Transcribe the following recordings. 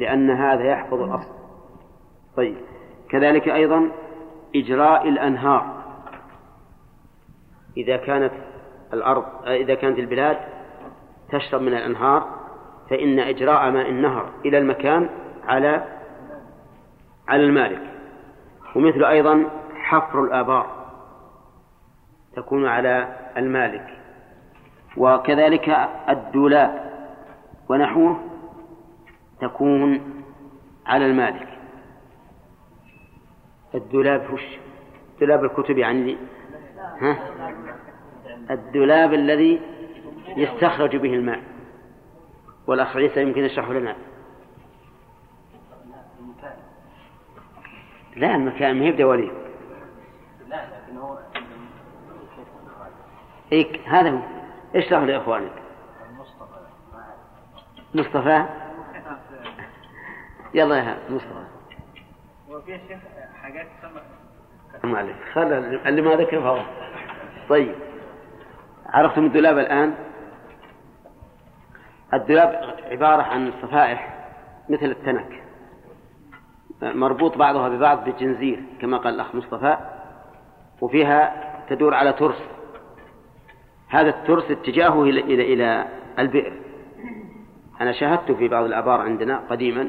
لأن هذا يحفظ الأصل. طيب. كذلك أيضا إجراء الأنهار. إذا كانت الأرض إذا كانت البلاد تشرب من الأنهار فإن إجراء ماء النهر إلى المكان على على المالك. ومثل أيضا حفر الآبار تكون على المالك. وكذلك الدولاب. ونحوه تكون على المالك. الدولاب وش؟ دولاب الكتب يعني ها؟ الدولاب الذي يستخرج به الماء والأخ عيسى يمكن يشرح لنا. لا المكان ما هي بدواليب لا لكن هو هيك هذا هو. اشرح لإخوانك. مصطفى. يلا يا مصطفى وفي شيخ حاجات المؤلف خل اللي ما ذكر فهو طيب. عرفتم الدولاب الآن؟ الدولاب عبارة عن صفائح مثل التنك. مربوط بعضها ببعض بجنزير كما قال الأخ مصطفى وفيها تدور على ترس. هذا الترس اتجاهه إلى إلى إلى البئر. أنا شاهدت في بعض الآبار عندنا قديما.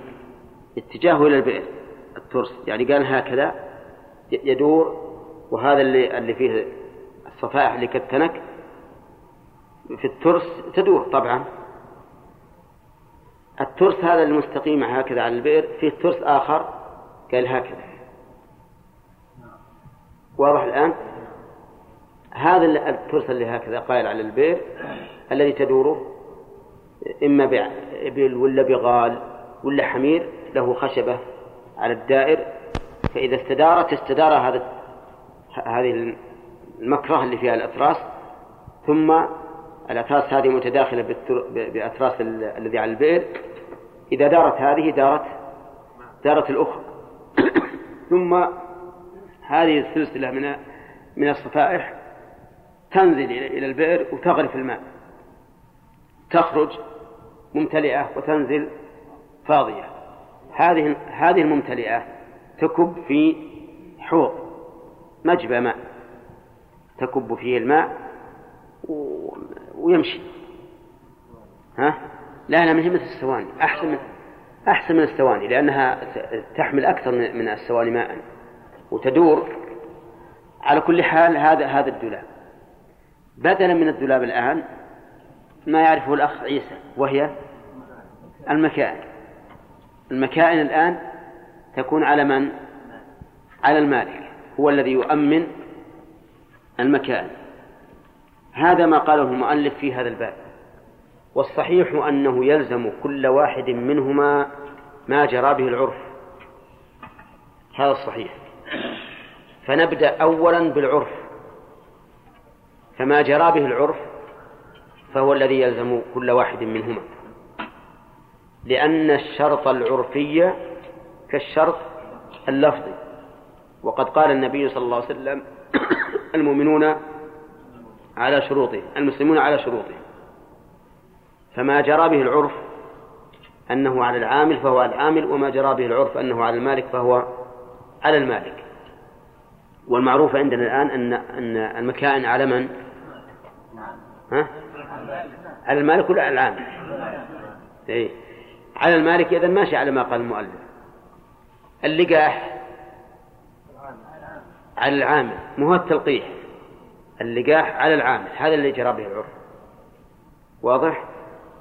اتجاهه إلى البئر الترس. يعني قال هكذا يدور وهذا اللي اللي فيه الصفائح اللي كالتنك في الترس تدور طبعا. الترس هذا المستقيم هكذا على البئر فيه ترس آخر قال هكذا. واضح الآن؟ هذا الترس اللي هكذا قائل على البئر الذي تدوره إما بإبل ولا بغال ولا حمير له خشبة على الدائر فإذا استدارت استدار هذا هذه المكره اللي فيها الأتراس ثم الأتراس هذه متداخلة بأتراس الذي على البئر. إذا دارت هذه دارت دارت الأخرى. ثم هذه السلسلة من من الصفائح تنزل إلى البئر وتغرف الماء. تخرج ممتلئة وتنزل فاضية. هذه هذه الممتلئة تكب في حوض مجبى ماء تكب فيه الماء ويمشي. ها؟ لا لا من مثل السواني. أحسن من أحسن من السواني لأنها تحمل أكثر من السواني ماء وتدور على كل حال هذا هذا الدولاب. بدلا من الدولاب الآن ما يعرفه الأخ عيسى وهي المكائن المكائن الآن تكون على من؟ على المالك هو الذي يؤمن المكائن. هذا ما قاله المؤلف في هذا الباب. والصحيح أنه يلزم كل واحد منهما ما جرى به العرف. هذا الصحيح. فنبدأ أولا بالعرف. فما جرى به العرف فهو الذي يلزم كل واحد منهما. لأن الشرط العرفي كالشرط اللفظي وقد قال النبي صلى الله عليه وسلم المؤمنون على شروطه المسلمون على شروطه فما جرى به العرف أنه على العامل فهو على العامل وما جرى به العرف أنه على المالك فهو على المالك والمعروف عندنا الآن أن أن المكائن على من؟ ها؟ على المالك ولا على العامل؟ إيه؟ على المالك إذا ماشي على ما قال المؤلف. اللقاح. على العامل. مو هو التلقيح. اللقاح على العامل. هذا اللي جرى به العرف. واضح؟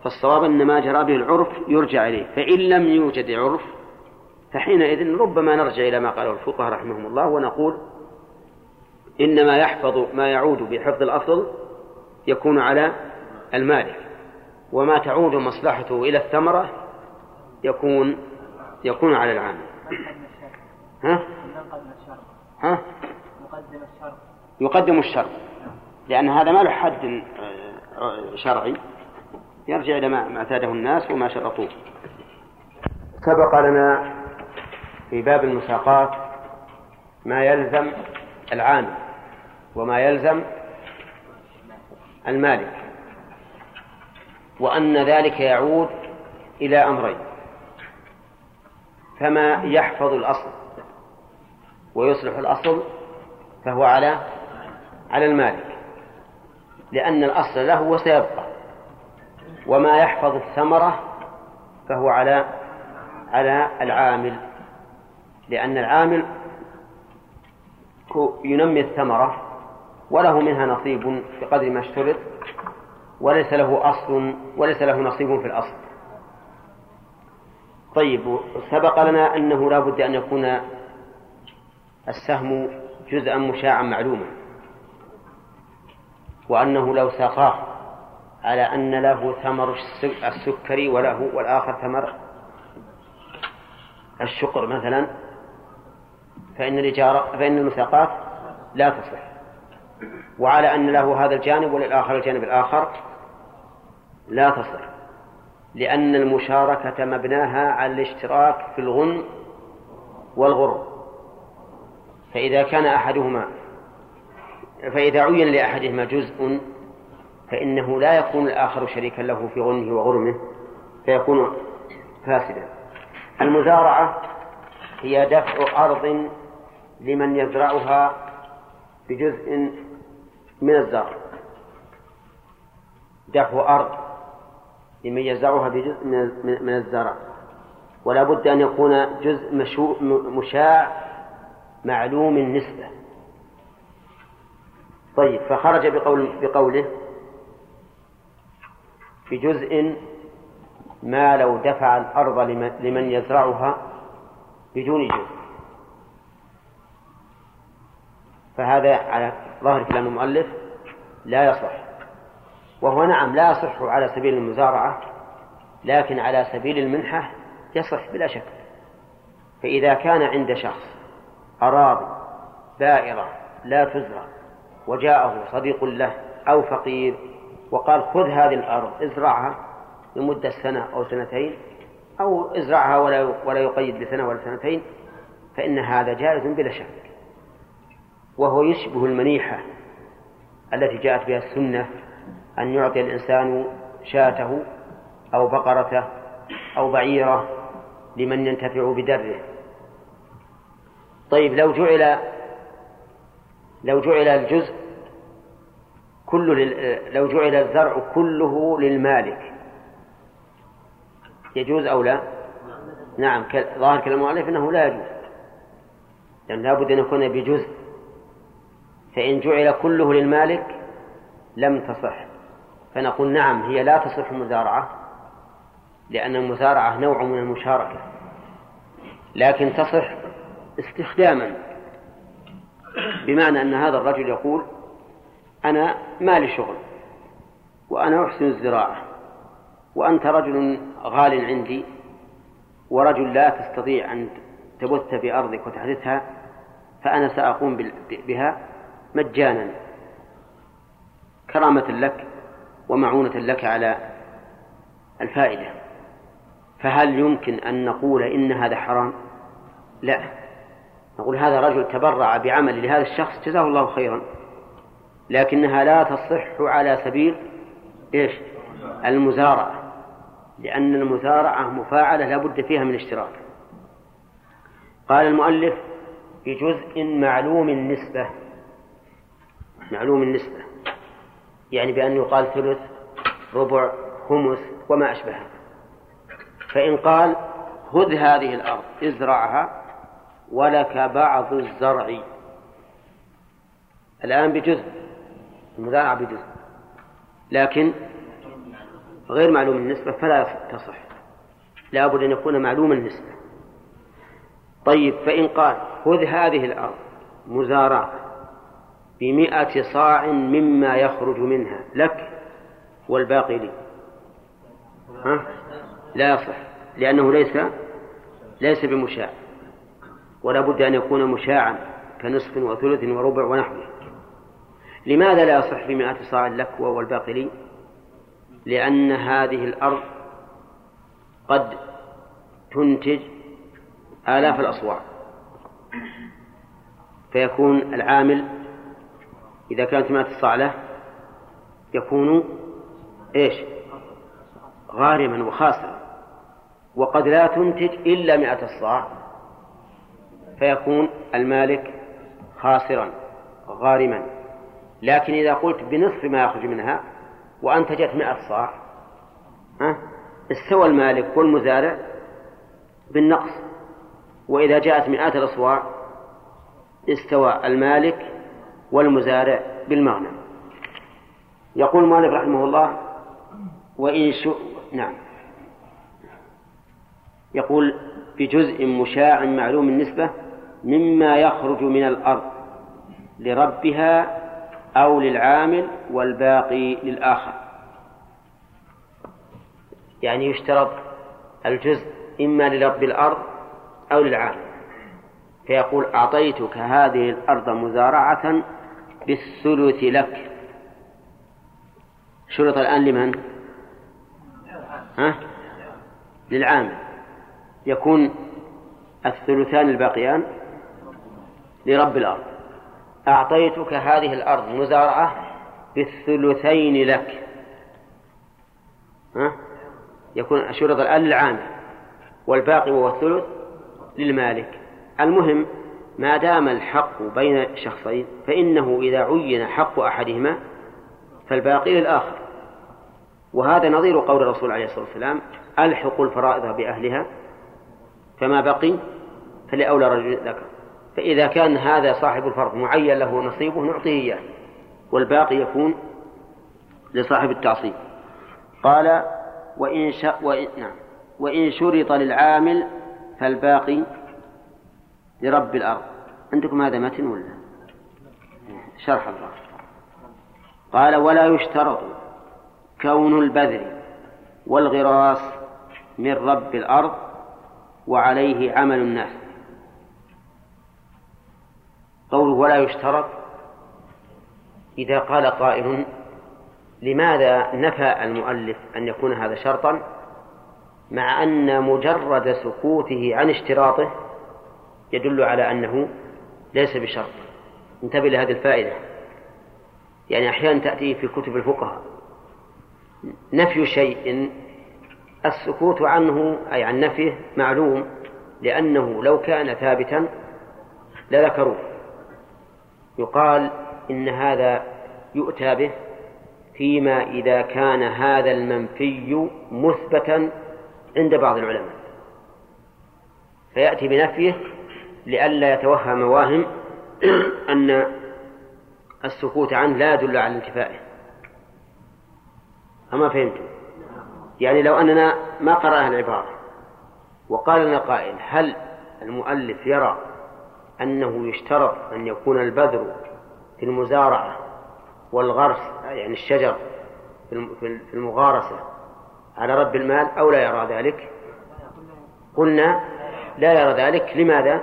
فالصواب أن ما جرى به العرف يرجع إليه. فإن لم يوجد عرف فحينئذ ربما نرجع إلى ما قاله الفقهاء رحمهم الله ونقول إنما يحفظ ما يعود بحفظ الأصل يكون على المالك. وما تعود مصلحته إلى الثمرة يكون يكون على العامل ها؟ ها؟ يقدم الشرط. لأن هذا ما له حد آه، شرعي. يرجع إلى ما اعتاده الناس وما شرطوه. سبق لنا في باب المساقات ما يلزم العامل وما يلزم المالك وأن ذلك يعود إلى أمرين. فما يحفظ الأصل ويصلح الأصل فهو على على المالك لأن الأصل له وسيبقى وما يحفظ الثمرة فهو على على العامل لأن العامل ينمي الثمرة وله منها نصيب بقدر ما اشترط وليس له أصل وليس له نصيب في الأصل. طيب سبق لنا أنه لا بد أن يكون السهم جزءا مشاعا معلوما وأنه لو ساقاه على أن له ثمر السكري وله والآخر ثمر الشقر مثلا فإن الإجارة فإن المساقات لا تصح وعلى أن له هذا الجانب وللآخر الجانب الآخر لا تصح. لأن المشاركة مبناها على الاشتراك في الغنم والغر. فإذا كان أحدهما فإذا عين لأحدهما جزء فإنه لا يكون الآخر شريكا له في غنمه وغرمه فيكون فاسدا. المزارعة هي دفع أرض لمن يزرعها بجزء من الزرع. دفع أرض. لمن يزرعها بجزء من الزرع. ولا بد أن يكون جزء مشاع معلوم النسبة. طيب فخرج بقول بقوله بجزء ما لو دفع الأرض لمن يزرعها بدون جزء. فهذا على ظاهر كلام المؤلف لا يصح. وهو نعم لا يصح على سبيل المزارعة لكن على سبيل المنحة يصح بلا شك. فإذا كان عند شخص أراضي دائرة لا تزرع وجاءه صديق له أو فقير وقال خذ هذه الأرض ازرعها لمدة سنة أو سنتين أو ازرعها ولا ولا يقيد بسنة ولا سنتين فإن هذا جائز بلا شك. وهو يشبه المنيحة التي جاءت بها السنة أن يعطي الإنسان شاته أو بقرته أو بعيره لمن ينتفع بدره. طيب لو جعل لو جعل الجزء كل لو جعل الزرع كله للمالك يجوز أو لا؟ نعم ظاهر كلام المؤلف أنه لا يجوز. لأن لابد أن يكون بجزء. فإن جعل كله للمالك لم تصح. فنقول نعم هي لا تصح المزارعة لأن المزارعة نوع من المشاركة لكن تصح استخداما بمعنى أن هذا الرجل يقول أنا مالي شغل وأنا أحسن الزراعة وأنت رجل غال عندي ورجل لا تستطيع أن تبث في أرضك وتحدثها فأنا سأقوم بها مجانا. كرامة لك ومعونة لك على الفائدة. فهل يمكن أن نقول إن هذا حرام؟ لا. نقول هذا رجل تبرع بعمل لهذا الشخص جزاه الله خيرا لكنها لا تصح على سبيل إيش؟ المزارعة لأن المزارعة مفاعلة لا بد فيها من اشتراك. قال المؤلف بجزء معلوم النسبة. معلوم النسبة. يعني بأن يقال ثلث ربع خمس وما أشبهه فإن قال خذ هذه الأرض ازرعها ولك بعض الزرع. الآن بجزء المزارعة بجزء. لكن غير معلوم النسبة فلا تصح. لا بد أن يكون معلوم النسبة. طيب فإن قال خذ هذه الأرض مزارعة بمئة صاع مما يخرج منها. لك والباقي لي. ها؟ لا يصح. لأنه ليس ليس بمشاع. ولا بد أن يكون مشاعا كنصف وثلث وربع ونحوه. لماذا لا يصح بمئة صاع لك والباقي لي؟ لأن هذه الأرض قد تنتج آلاف الأصواع. فيكون العامل إذا كانت الصاع له يكون إيش؟ غارما وخاسرا. وقد لا تنتج إلا مئة الصاع. فيكون المالك خاسرا غارما. لكن إذا قلت بنصف ما يخرج منها وأنتجت مئة صاع استوى المالك والمزارع بالنقص. وإذا جاءت مئات الأصواع استوى المالك والمزارع بالمغنم يقول المؤلف رحمه الله وإن شو نعم. يقول بجزء مشاع معلوم النسبة مما يخرج من الأرض لربها أو للعامل والباقي للآخر. يعني يشترط الجزء إما لرب الأرض أو للعامل. فيقول أعطيتك هذه الأرض مزارعة بالثلث لك شرط الآن لمن؟ ها؟ للعامل يكون الثلثان الباقيان لرب الأرض أعطيتك هذه الأرض مزارعة بالثلثين لك ها؟ يكون شرط الآن للعامل والباقي وهو الثلث للمالك المهم ما دام الحق بين شخصين فإنه إذا عين حق أحدهما فالباقي للآخر. وهذا نظير قول الرسول عليه الصلاة والسلام ألحقوا الفرائض بأهلها فما بقي فلأولى رجل ذكر. فإذا كان هذا صاحب الفرض معين له نصيبه نعطيه إياه والباقي يكون لصاحب التعصيب. قال وإن, ش... وإن... نعم. وإن شرط للعامل فالباقي لرب الأرض. عندكم هذا متن ولا؟ شرح الله. قال ولا يشترط كون البذر والغراس من رب الأرض وعليه عمل الناس. قوله ولا يشترط إذا قال قائل لماذا نفى المؤلف أن يكون هذا شرطا؟ مع أن مجرد سكوته عن اشتراطه يدل على أنه ليس بشرط. انتبه لهذه الفائدة. يعني أحيانا تأتي في كتب الفقهاء نفي شيء السكوت عنه أي عن نفيه معلوم لأنه لو كان ثابتا لذكروه يقال إن هذا يؤتى به فيما إذا كان هذا المنفي مثبتا عند بعض العلماء. فيأتي بنفيه لئلا يتوهم واهم أن السكوت عنه لا يدل على انتفائه. أما فهمتم؟ يعني لو أننا ما قرأنا العبارة وقال لنا قائل هل المؤلف يرى أنه يشترط أن يكون البذر في المزارعة والغرس يعني الشجر في المغارسة على رب المال أو لا يرى ذلك؟ قلنا لا يرى ذلك لماذا؟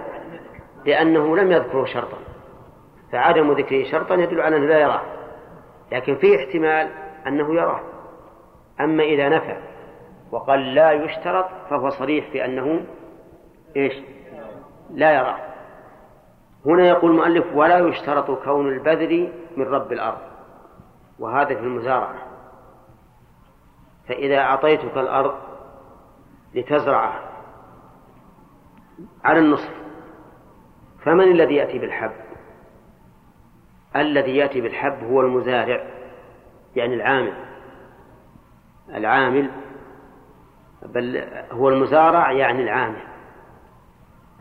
لأنه لم يذكره شرطا. فعدم ذكره شرطا يدل على أنه لا يراه. لكن فيه احتمال أنه يراه. أما إذا نفى وقال لا يشترط فهو صريح في أنه إيش؟ لا يراه. هنا يقول المؤلف ولا يشترط كون البذر من رب الأرض. وهذا في المزارعة. فإذا أعطيتك الأرض لتزرعها على النصف فمن الذي يأتي بالحب؟ الذي يأتي بالحب هو المزارع يعني العامل. العامل بل هو المزارع يعني العامل.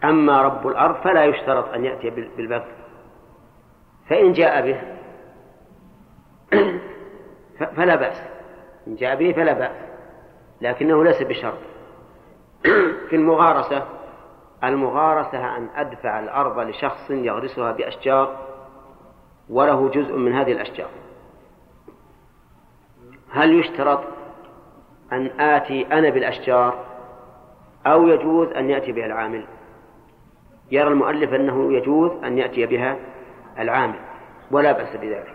أما رب الأرض فلا يشترط أن يأتي بالبذر فإن جاء به فلا بأس. إن جاء به فلا بأس. لكنه ليس بشرط. في المغارسة المغارسة أن أدفع الأرض لشخص يغرسها بأشجار وله جزء من هذه الأشجار. هل يشترط أن آتي أنا بالأشجار أو يجوز أن يأتي بها العامل؟ يرى المؤلف أنه يجوز أن يأتي بها العامل ولا بأس بذلك.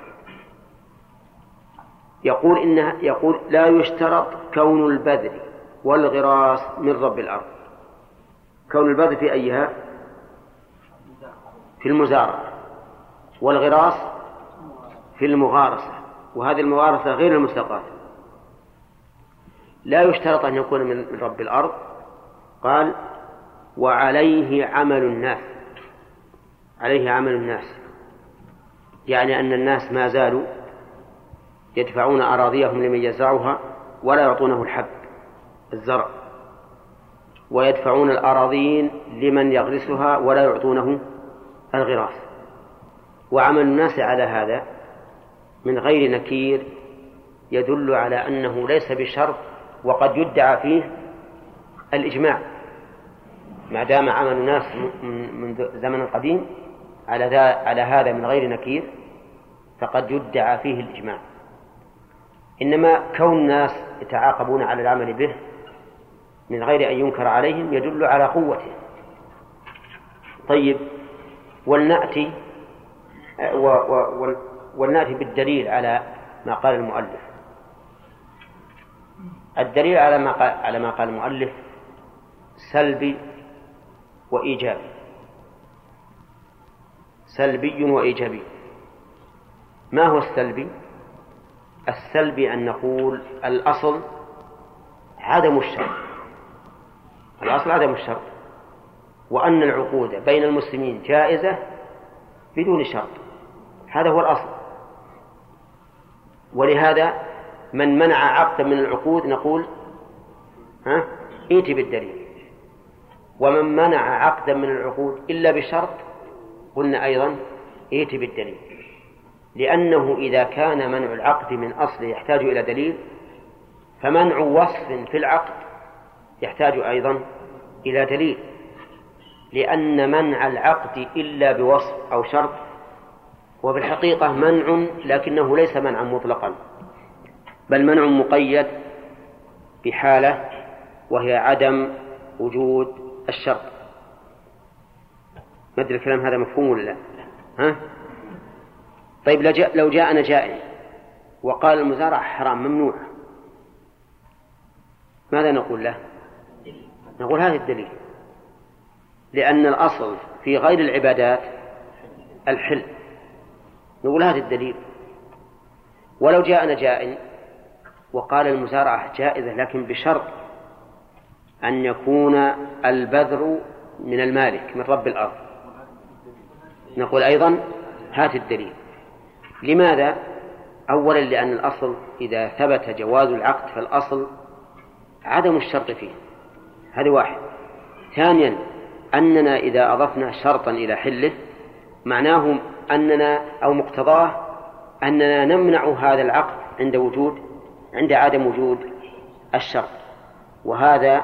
يقول إنها يقول لا يشترط كون البذر والغراس من رب الأرض. كون البذر في أيها؟ في المزارعة والغراس؟ في المغارسة. وهذه المغارسة غير المستقاة. لا يشترط أن يكون من رب الأرض. قال وعليه عمل الناس. عليه عمل الناس. يعني أن الناس ما زالوا يدفعون أراضيهم لمن يزرعها ولا يعطونه الحب الزرع. ويدفعون الأراضين لمن يغرسها ولا يعطونه الغراس. وعمل الناس على هذا من غير نكير يدل على أنه ليس بشرط وقد يدعى فيه الإجماع. ما دام عمل الناس منذ زمن قديم على على هذا من غير نكير فقد يدعى فيه الإجماع. إنما كون الناس يتعاقبون على العمل به من غير أن ينكر عليهم يدل على قوته. طيب ولنأتي ولنأتي بالدليل على ما قال المؤلف. الدليل على ما قال على ما قال المؤلف سلبي وإيجابي. سلبي وإيجابي. ما هو السلبي؟ السلبي أن نقول الأصل عدم الشرط الأصل عدم الشرط وأن العقود بين المسلمين جائزة بدون شرط. هذا هو الأصل. ولهذا من منع عقدا من العقود نقول ها ائت بالدليل. ومن منع عقدا من العقود إلا بشرط قلنا أيضا ائت بالدليل. لأنه إذا كان منع العقد من أصله يحتاج إلى دليل فمنع وصف في العقد يحتاج أيضا إلى دليل لأن منع العقد إلا بوصف أو شرط هو بالحقيقة منع لكنه ليس منعا مطلقا بل منع مقيد بحالة وهي عدم وجود الشرط. ما أدري الكلام هذا مفهوم ولا لا؟ ها؟ طيب لو جاءنا جائع وقال المزارع حرام ممنوع ماذا نقول له؟ نقول هذا الدليل. لأن الأصل في غير العبادات الحل نقول هذا الدليل. ولو جاءنا جائع وقال المزارعة جائزة لكن بشرط أن يكون البذر من المالك من رب الأرض. نقول أيضا هات الدليل. لماذا؟ أولا لأن الأصل إذا ثبت جواز العقد فالأصل عدم الشرط فيه. هذا واحد. ثانيا أننا إذا أضفنا شرطا إلى حله معناه أننا أو مقتضاه أننا نمنع هذا العقد عند وجود عند عدم وجود الشرط. وهذا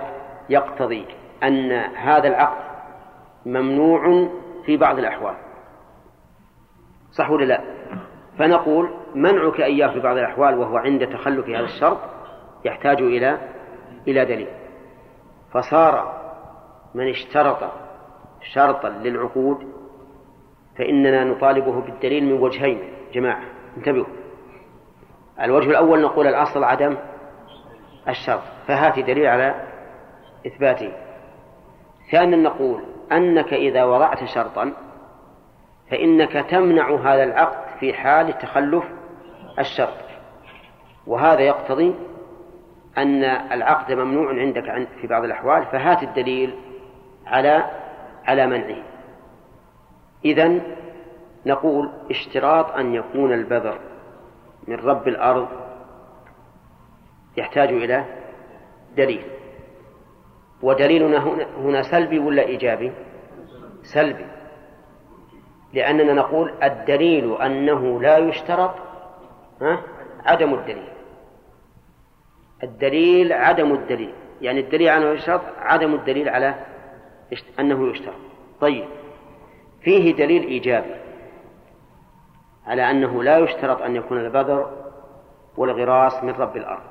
يقتضي أن هذا العقد ممنوع في بعض الأحوال. صح ولا لا؟ فنقول منعك إياه في بعض الأحوال وهو عند تخلف هذا الشرط يحتاج إلى إلى دليل. فصار من اشترط شرطا للعقود فإننا نطالبه بالدليل من وجهين جماعة. انتبهوا. الوجه الأول نقول الأصل عدم الشرط فهات دليل على إثباته. ثانيا نقول أنك إذا وضعت شرطا فإنك تمنع هذا العقد في حال تخلف الشرط وهذا يقتضي أن العقد ممنوع عندك في بعض الأحوال فهات الدليل على على منعه. إذن نقول اشتراط أن يكون البذر من رب الأرض يحتاج إلى دليل. ودليلنا هنا سلبي ولا إيجابي؟ سلبي. لأننا نقول الدليل أنه لا يشترط؟ عدم الدليل. الدليل عدم الدليل. يعني الدليل على يشترط عدم الدليل على أنه يشترط. طيب. فيه دليل إيجابي على أنه لا يشترط أن يكون البذر والغراس من رب الأرض.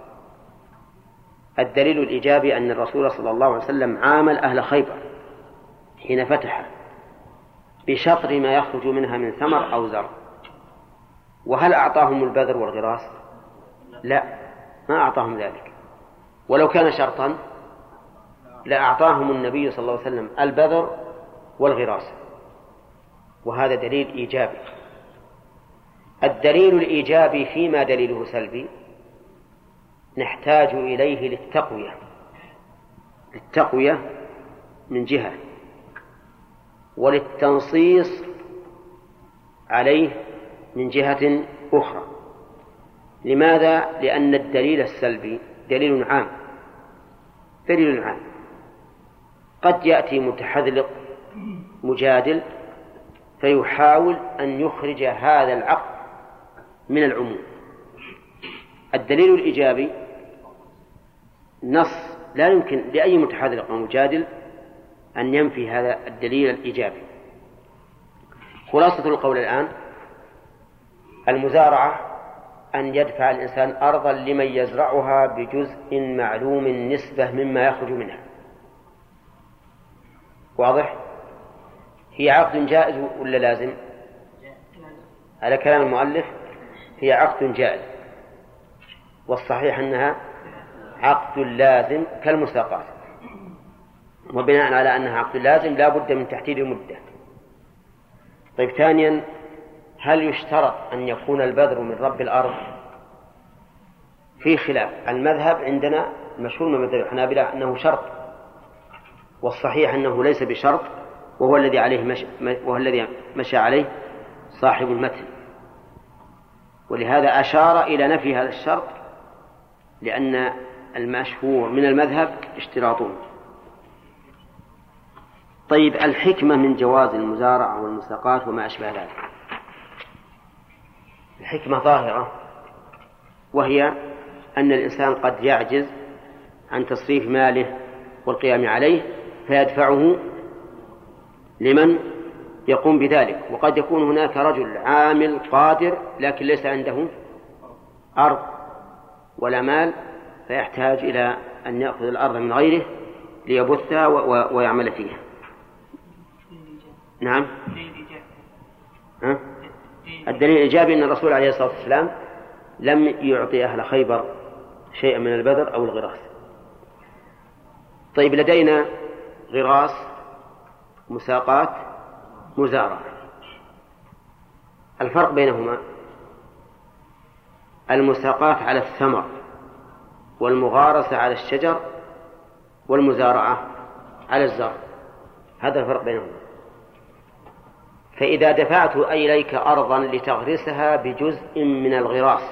الدليل الإيجابي أن الرسول صلى الله عليه وسلم عامل أهل خيبر حين فتح بشطر ما يخرج منها من ثمر أو زرع. وهل أعطاهم البذر والغراس؟ لا. ما أعطاهم ذلك. ولو كان شرطا لأعطاهم النبي صلى الله عليه وسلم البذر والغراس. وهذا دليل إيجابي. الدليل الإيجابي فيما دليله سلبي نحتاج إليه للتقوية. للتقوية من جهة. وللتنصيص عليه من جهة أخرى. لماذا؟ لأن الدليل السلبي دليل عام دليل عام. قد يأتي متحذلق مجادل فيحاول أن يخرج هذا العقل من العموم. الدليل الإيجابي نص لا يمكن لأي متحذلق أو مجادل أن ينفي هذا الدليل الإيجابي. خلاصة القول الآن المزارعة أن يدفع الإنسان أرضا لمن يزرعها بجزء معلوم النسبة مما يخرج منها. واضح؟ هي عقد جائز ولا لازم؟ على كلام المؤلف. هي عقد جائز. والصحيح أنها عقد لازم كالمساقات. وبناء على أنها عقد لازم لا بد من تحديد المدة. طيب ثانيا هل يشترط أن يكون البذر من رب الأرض؟ في خلاف. المذهب عندنا المشهور من مذهب الحنابلة أنه شرط والصحيح أنه ليس بشرط وهو الذي عليه مشى وهو الذي مشى عليه صاحب المتن. ولهذا أشار إلى نفي هذا الشرط لأن المشهور من المذهب اشتراطه طيب الحكمة من جواز المزارعة والمساقات وما أشبه ذلك. الحكمة ظاهرة وهي أن الإنسان قد يعجز عن تصريف ماله والقيام عليه فيدفعه لمن يقوم بذلك. وقد يكون هناك رجل عامل قادر لكن ليس عنده أرض ولا مال فيحتاج إلى أن يأخذ الأرض من غيره ليبثها ويعمل فيها. نعم. ها؟ الدليل الإيجابي أن الرسول عليه الصلاة والسلام لم يعطي أهل خيبر شيئا من البذر أو الغراس. طيب لدينا غراس مساقات مزارعة الفرق بينهما المساقات على الثمر والمغارسة على الشجر والمزارعة على الزرع. هذا الفرق بينهما. فإذا دفعت إليك أرضا لتغرسها بجزء من الغراس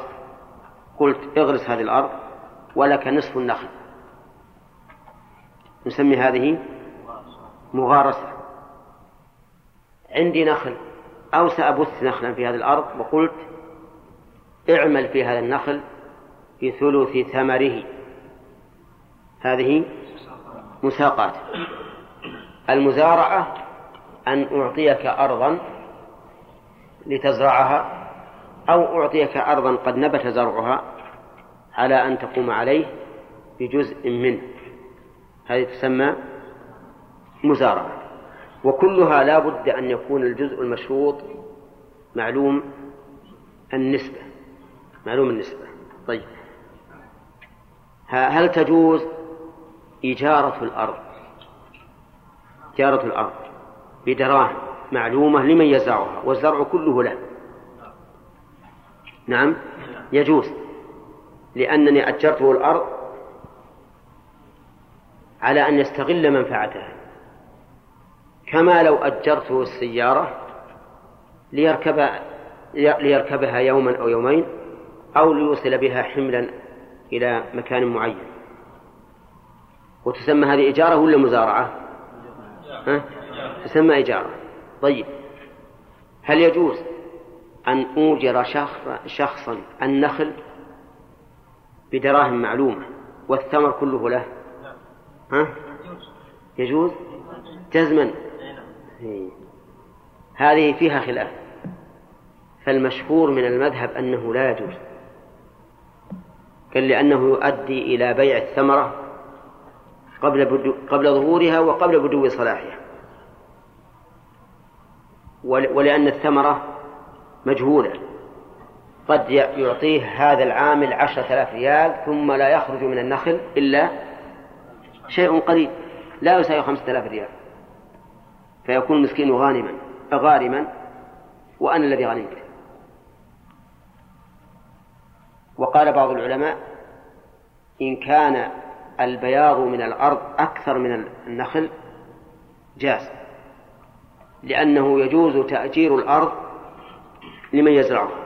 قلت اغرس هذه الأرض ولك نصف النخل. نسمي هذه مغارسة. عندي نخل أو سأبث نخلا في هذه الأرض وقلت اعمل في هذا النخل بثلث ثمره. هذه مساقات. المزارعة أن أعطيك أرضا لتزرعها أو أعطيك أرضا قد نبت زرعها على أن تقوم عليه بجزء منه. هذه تسمى مزارعة. وكلها لا بد أن يكون الجزء المشروط معلوم النسبة. معلوم النسبة. طيب. هل تجوز إجارة الأرض؟ إجارة الأرض. بدراهم معلومة لمن يزرعها والزرع كله له نعم يجوز لأنني أجرته الأرض على أن يستغل منفعتها كما لو أجرته السيارة ليركب ليركبها يوما أو يومين أو ليوصل بها حملا إلى مكان معين وتسمى هذه إجارة ولا مزارعة؟ ها؟ تسمى إجارة. طيب هل يجوز أن أوجر شخصا النخل بدراهم معلومة والثمر كله له؟ ها؟ يجوز؟ جزما. هذه فيها خلاف. فالمشهور من المذهب أنه لا يجوز. قال لأنه يؤدي إلى بيع الثمرة قبل بدو قبل ظهورها وقبل بدو صلاحها. ولأن الثمرة مجهولة. قد يعطيه هذا العامل عشرة آلاف ريال ثم لا يخرج من النخل إلا شيء قليل لا يساوي خمسة آلاف ريال. فيكون المسكين غانما غارما وأنا الذي غنمت. وقال بعض العلماء إن كان البياض من الأرض أكثر من النخل جاز. لأنه يجوز تأجير الأرض لمن يزرعها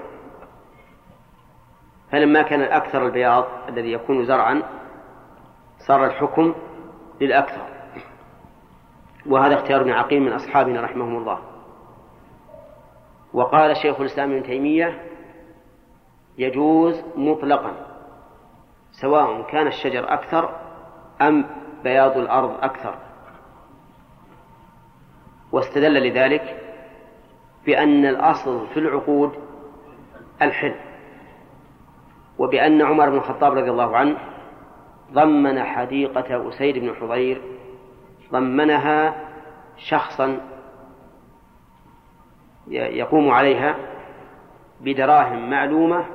فلما كان الأكثر البياض الذي يكون زرعا صار الحكم للأكثر. وهذا اختيار ابن عقيل من أصحابنا رحمهم الله. وقال شيخ الإسلام ابن تيمية يجوز مطلقا سواء كان الشجر أكثر أم بياض الأرض أكثر. واستدل لذلك بأن الأصل في العقود الحل وبأن عمر بن الخطاب رضي الله عنه ضمن حديقة أسيد بن حضير ضمنها شخصا يقوم عليها بدراهم معلومة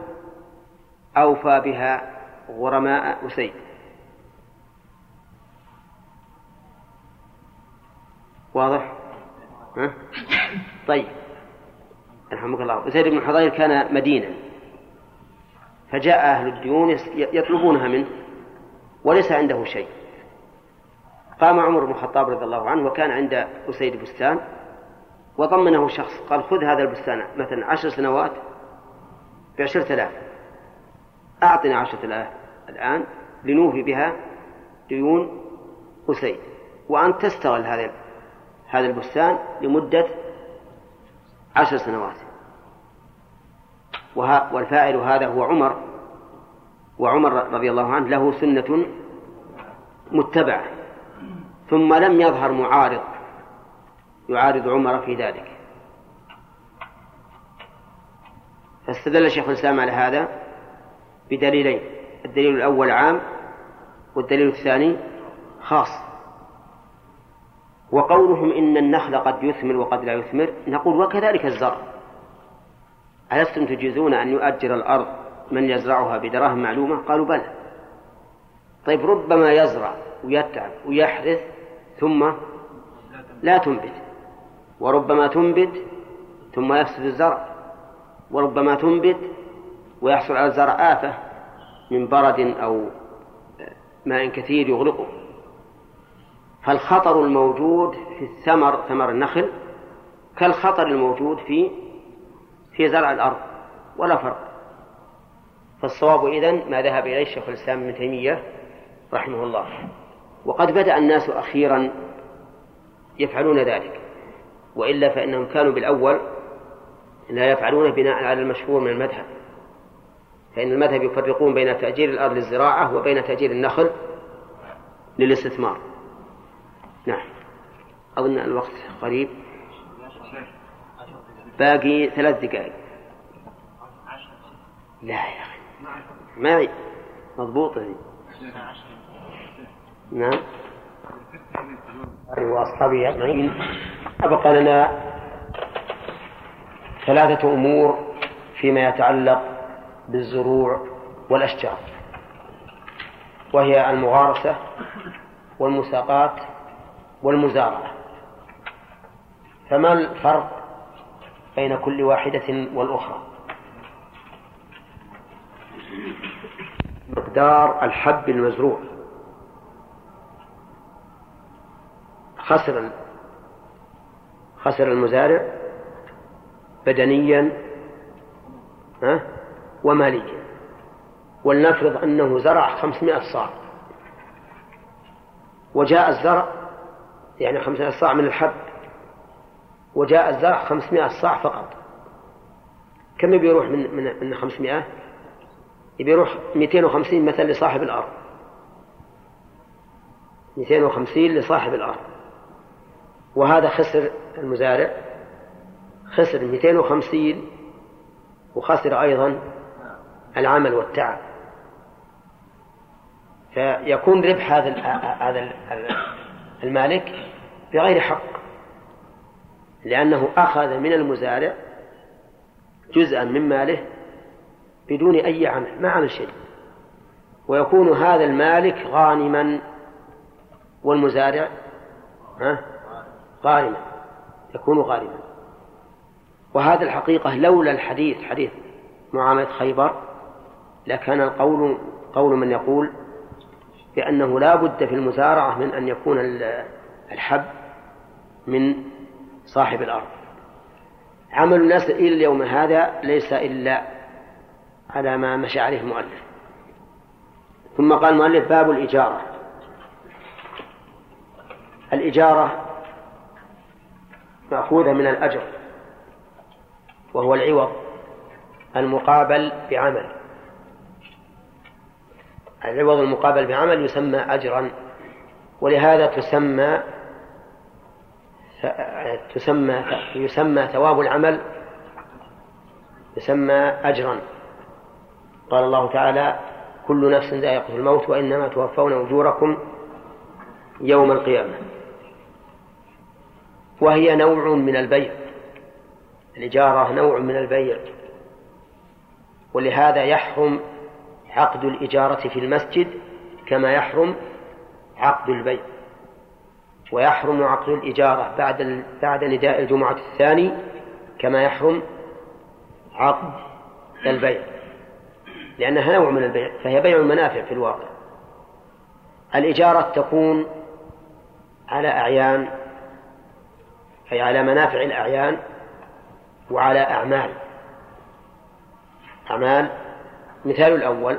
أوفى بها غرماء أسيد واضح؟ طيب. رحمك الله. أسيد بن حضير كان مدينا فجاء أهل الديون يطلبونها منه وليس عنده شيء. قام عمر بن الخطاب رضي الله عنه وكان عند أسيد بستان وضمنه شخص قال خذ هذا البستان مثلا عشر سنوات بعشرة آلاف. أعطنا عشرة آلاف الآن لنوفي بها ديون أسيد. وأنت تستغل هذا هذا البستان لمدة عشر سنوات. والفاعل هذا هو عمر. وعمر رضي الله عنه له سنة متبعة. ثم لم يظهر معارض. يعارض عمر في ذلك. فاستدل شيخ الإسلام على هذا بدليلين. الدليل الأول عام والدليل الثاني خاص. وقولهم إن النخل قد يثمر وقد لا يثمر نقول وكذلك الزرع. ألستم تجيزون أن يؤجر الأرض من يزرعها بدراهم معلومة؟ قالوا بلى. طيب ربما يزرع ويتعب ويحرث ثم لا تنبت. وربما تنبت ثم يفسد الزرع. وربما تنبت ويحصل على الزرع آفة من برد أو ماء كثير يغرقه فالخطر الموجود في الثمر ثمر النخل كالخطر الموجود في في زرع الأرض ولا فرق. فالصواب إذن ما ذهب إليه الشيخ الإسلام ابن تيمية رحمه الله. وقد بدأ الناس أخيرا يفعلون ذلك وإلا فإنهم كانوا بالأول لا يفعلونه بناء على المشهور من المذهب. فإن المذهب يفرقون بين تأجير الأرض للزراعة وبين تأجير النخل للاستثمار. نعم. أظن الوقت قريب. باقي ثلاث دقائق. لا يا أخي. معي. مضبوطة دي نعم. وأصحابه أجمعين. أبقى لنا ثلاثة أمور فيما يتعلق بالزروع والأشجار وهي المغارسة والمساقات والمزارعة. فما الفرق بين كل واحدة والأخرى؟ مقدار الحب المزروع. خسر خسر المزارع بدنيا وماليا. ولنفرض أنه زرع خمسمائة صاع. وجاء الزرع يعني خمسمائة صاع من الحب وجاء الزرع خمسمائة صاع فقط. كم يبي يروح من من من 500 يبي يروح 250 مثلا لصاحب الأرض. 250 لصاحب الأرض. وهذا خسر المزارع خسر 250 وخسر أيضا العمل والتعب. فيكون ربح هذا هذا المالك بغير حق لأنه أخذ من المزارع جزءا من ماله بدون أي عمل ما عمل شيء. ويكون هذا المالك غانما والمزارع غارما يكون غارما وهذا الحقيقة لولا الحديث حديث معاملة خيبر لكان القول قول من يقول بأنه لا بد في المزارعة من أن يكون الحب من صاحب الأرض. عمل الناس إلى اليوم هذا ليس إلا على ما مشى عليه المؤلف. ثم قال المؤلف باب الإجارة. الإجارة مأخوذة من الأجر وهو العوض المقابل بعمل. العوض المقابل بعمل يسمى أجرا ولهذا تسمى تسمى يسمى ثواب العمل يسمى أجرا. قال الله تعالى كل نفس ذائقة الموت وإنما توفون أجوركم يوم القيامة. وهي نوع من البيع الإجارة نوع من البيع ولهذا يحرم عقد الإجارة في المسجد كما يحرم عقد البيع. ويحرم عقد الإجارة بعد بعد نداء الجمعة الثاني كما يحرم عقد البيع. لأنها نوع من البيع فهي بيع المنافع في الواقع. الإجارة تكون على أعيان أي على منافع الأعيان وعلى أعمال. أعمال مثال الأول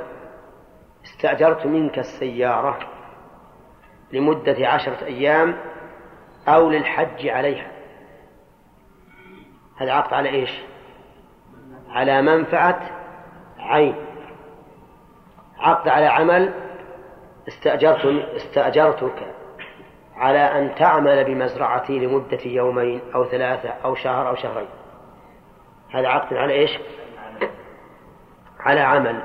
استأجرت منك السيارة. لمدة عشرة أيام أو للحج عليها. هذا عقد على إيش؟ على منفعة عين. عقد على عمل استأجرت استأجرتك على أن تعمل بمزرعتي لمدة يومين أو ثلاثة أو شهر أو شهرين. هذا عقد على إيش؟ على عمل.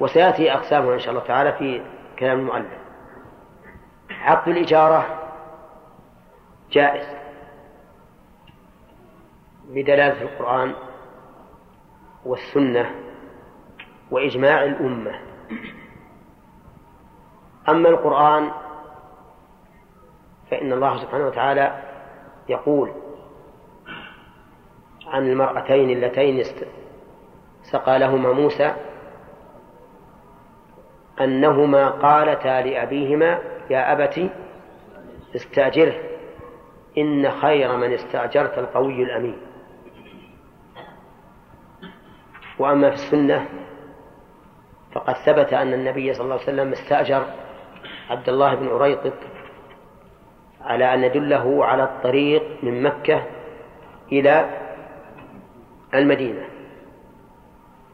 وسيأتي أقسامه إن شاء الله تعالى في كلام المؤلف. عقد الإجارة جائز. بدلالة القرآن والسنة وإجماع الأمة. أما القرآن فإن الله سبحانه وتعالى يقول عن المرأتين اللتين سقى لهما موسى أنهما قالتا لأبيهما يا أبت استأجره. إن خير من استأجرت القوي الأمين. وأما في السنة فقد ثبت أن النبي صلى الله عليه وسلم استأجر عبد الله بن أريطط على أن يدله على الطريق من مكة إلى المدينة.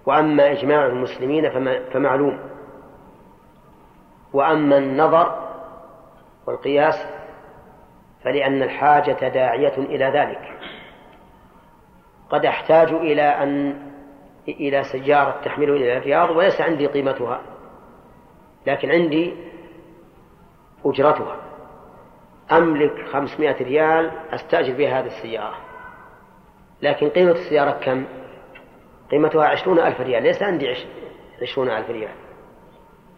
وأما إجماع المسلمين فمعلوم. وأما النظر والقياس فلأن الحاجة داعية إلى ذلك. قد أحتاج إلى أن إلى سيارة تحملني إلى الرياض وليس عندي قيمتها لكن عندي أجرتها. أملك خمسمائة ريال أستأجر بها هذه السيارة. لكن قيمة السيارة كم؟ قيمتها عشرون ألف ريال ليس عندي عشرون ألف ريال.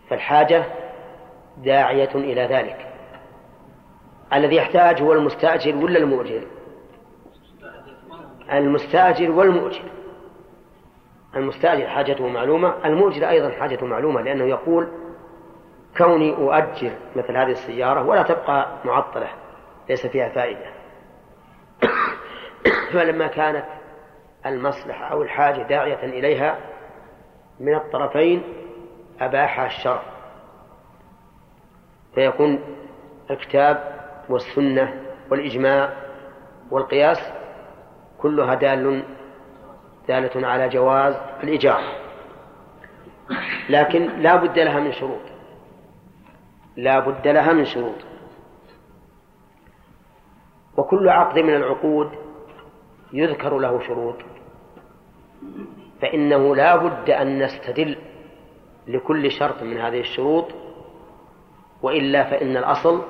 فالحاجة داعية إلى ذلك. الذي يحتاج هو المستأجر ولا المؤجر؟ المستأجر والمؤجر. المستأجر حاجته معلومة المؤجر أيضا حاجته معلومة لأنه يقول كوني أؤجر مثل هذه السيارة ولا تبقى معطلة ليس فيها فائدة. فلما كانت المصلحة أو الحاجة داعية إليها من الطرفين أباح الشرع. فيكون الكتاب والسنة والإجماع والقياس كلها دال دالة على جواز الإجارة لكن لا بد لها من شروط. لا بد لها من شروط. وكل عقد من العقود يذكر له شروط. فإنه لا بد أن نستدل لكل شرط من هذه الشروط. وإلا فإن الأصل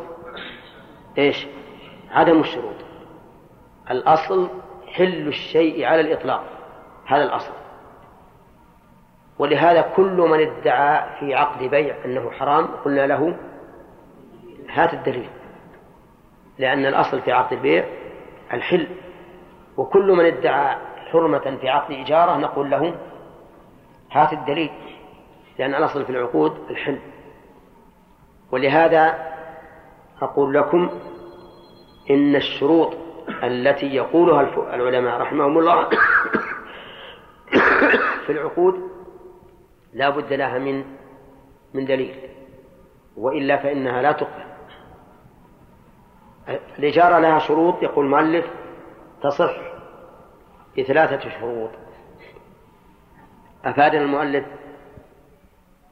إيش؟ عدم الشروط. الأصل حل الشيء على الإطلاق. هذا الأصل. ولهذا كل من ادعى في عقد بيع أنه حرام قلنا له هات الدليل. لأن الأصل في عقد البيع الحل. وكل من ادعى حرمة في عقد إجارة نقول له هات الدليل. لأن الأصل في العقود الحل. ولهذا أقول لكم إن الشروط التي يقولها العلماء رحمهم الله في العقود لا بد لها من من دليل وإلا فإنها لا تقبل. الإجارة لها شروط يقول المؤلف تصح بثلاثة شروط. أفادنا المؤلف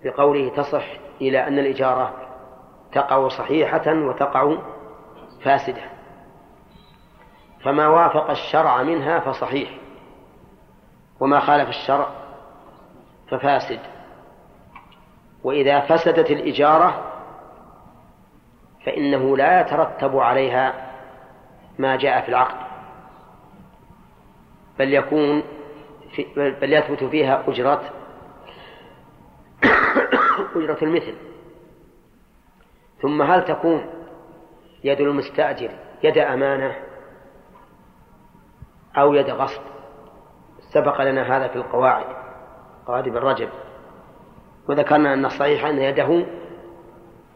بقوله تصح إلى أن الإجارة تقع صحيحة وتقع فاسدة. فما وافق الشرع منها فصحيح وما خالف الشرع ففاسد. وإذا فسدت الإجارة فإنه لا يترتب عليها ما جاء في العقد بل يكون في بل يثبت فيها أجرة أجرة المثل. ثم هل تكون يد المستأجر يد أمانة أو يد غصب؟ سبق لنا هذا في القواعد قواعد ابن رجب. وذكرنا أن الصحيح أن يده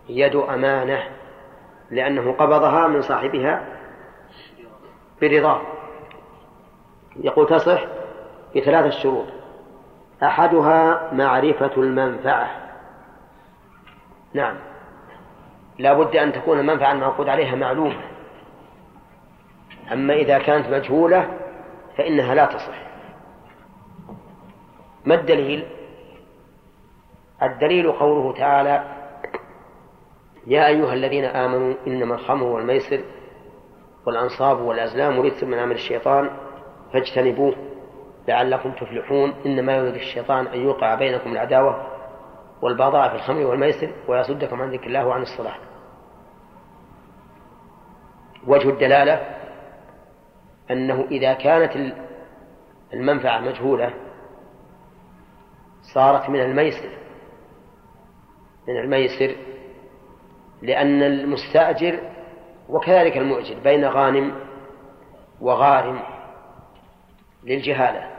يد أمانة لأنه قبضها من صاحبها برضاه يقول تصح بثلاثة شروط. أحدها معرفة المنفعة. نعم. لا بد أن تكون المنفعة المعقود عليها معلومة. أما إذا كانت مجهولة فإنها لا تصح. ما الدليل؟ الدليل قوله تعالى يا أيها الذين آمنوا إنما الخمر والميسر والأنصاب والأزلام رجس من عمل الشيطان فاجتنبوه لعلكم تفلحون. إنما يريد الشيطان أن يوقع بينكم العداوة والبغضاء في الخمر والميسر ويصدكم عن ذكر الله وعن الصلاة. وجه الدلالة أنه إذا كانت المنفعة مجهولة صارت من الميسر من الميسر لأن المستأجر وكذلك المؤجر بين غانم وغارم للجهالة.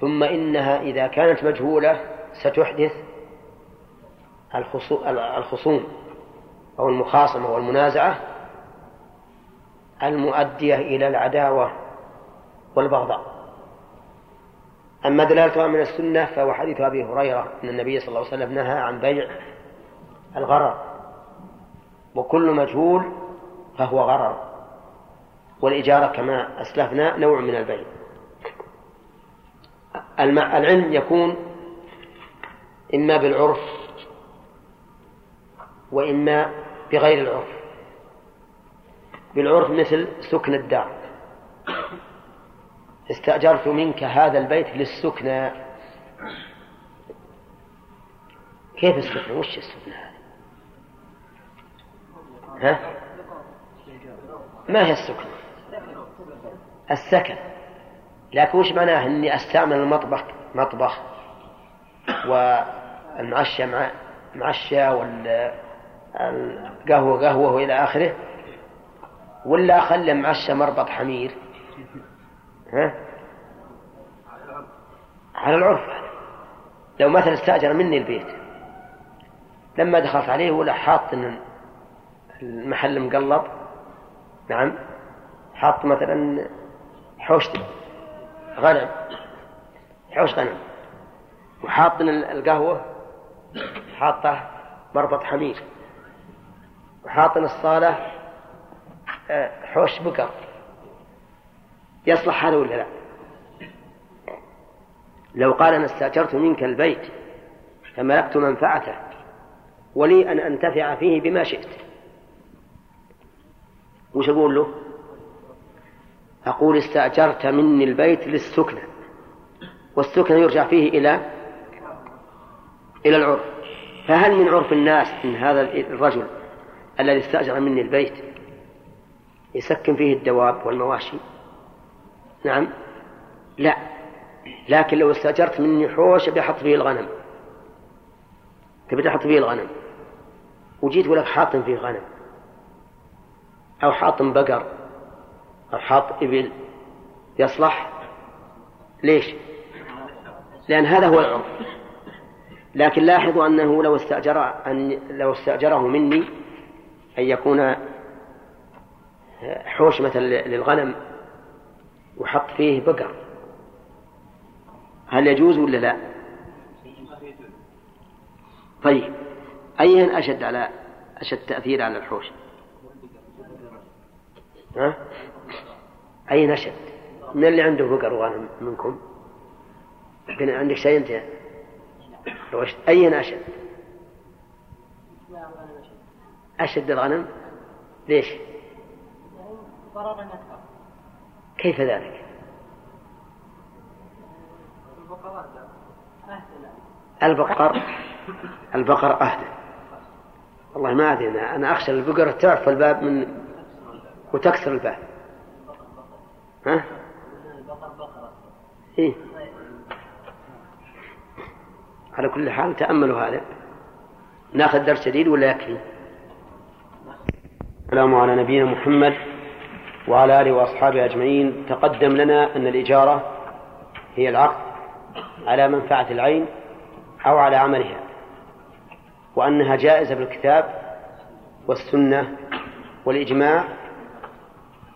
ثم إنها إذا كانت مجهولة ستحدث الخصوم أو المخاصمة والمنازعة المؤدية إلى العداوة والبغضاء. أما دلالتها من السنة فهو حديث أبي هريرة أن النبي صلى الله عليه وسلم نهى عن بيع الغرر وكل مجهول فهو غرر والإجارة كما أسلفنا نوع من البيع. العلم يكون إما بالعرف وإما بغير العرف. بالعرف مثل سكن الدار. استأجرت منك هذا البيت للسكنى كيف السكنى وش السكنى هذه ها؟ ما هي السكنى السكن. لكن وش معناه إني أستعمل المطبخ؟ مطبخ. والمعشى مع معشى قهوة وإلى آخره ولا أخلي معشى مربط حمير. ها؟ على العرف. لو مثلا استأجر مني البيت لما دخلت عليه ولا حاط المحل مقلب. نعم. حاط مثلا حوش غنم حوش غنم. وحاط القهوة حاطه مربط حمير. وحاط الصالة آه، حوش بقر يصلح هذا ولا لا؟ لو قال أنا استأجرت منك البيت فملكت منفعته ولي أن أنتفع فيه بما شئت. وش أقول له؟ أقول استأجرت مني البيت للسكنة والسكنة يرجع فيه إلى إلى العرف. فهل من عرف الناس من هذا الرجل الذي استأجر مني البيت يسكن فيه الدواب والمواشي. نعم. لا. لكن لو استأجرت مني حوش بحط فيه الغنم. تبي تحط فيه الغنم. وجيت ولك حاطم فيه غنم. أو حاطم بقر. أو حاط إبل. يصلح؟ ليش؟ لأن هذا هو العرف. لكن لاحظوا أنه لو استأجر أن لو استأجره مني أن يكون حوش مثلا للغنم وحط فيه بقر هل يجوز ولا لا؟ طيب أيهن أشد على أشد تأثير على الحوش؟ ها؟ أين أشد؟ من اللي عنده بقر وغنم منكم؟ عندك شيء أنت؟ أين أشد؟ أشد الغنم؟ ليش؟ كيف ذلك؟ البقر البقر أهدى والله ما أدري أنا أخشى البقرة تعرف الباب من وتكسر الباب ها؟ إيه؟ على كل حال تأملوا هذا ناخذ درس جديد ولا يكفي؟ السلام على نبينا محمد وعلى آله وأصحابه أجمعين. تقدم لنا أن الإجارة هي العقد على منفعة العين أو على عملها وأنها جائزة بالكتاب والسنة والإجماع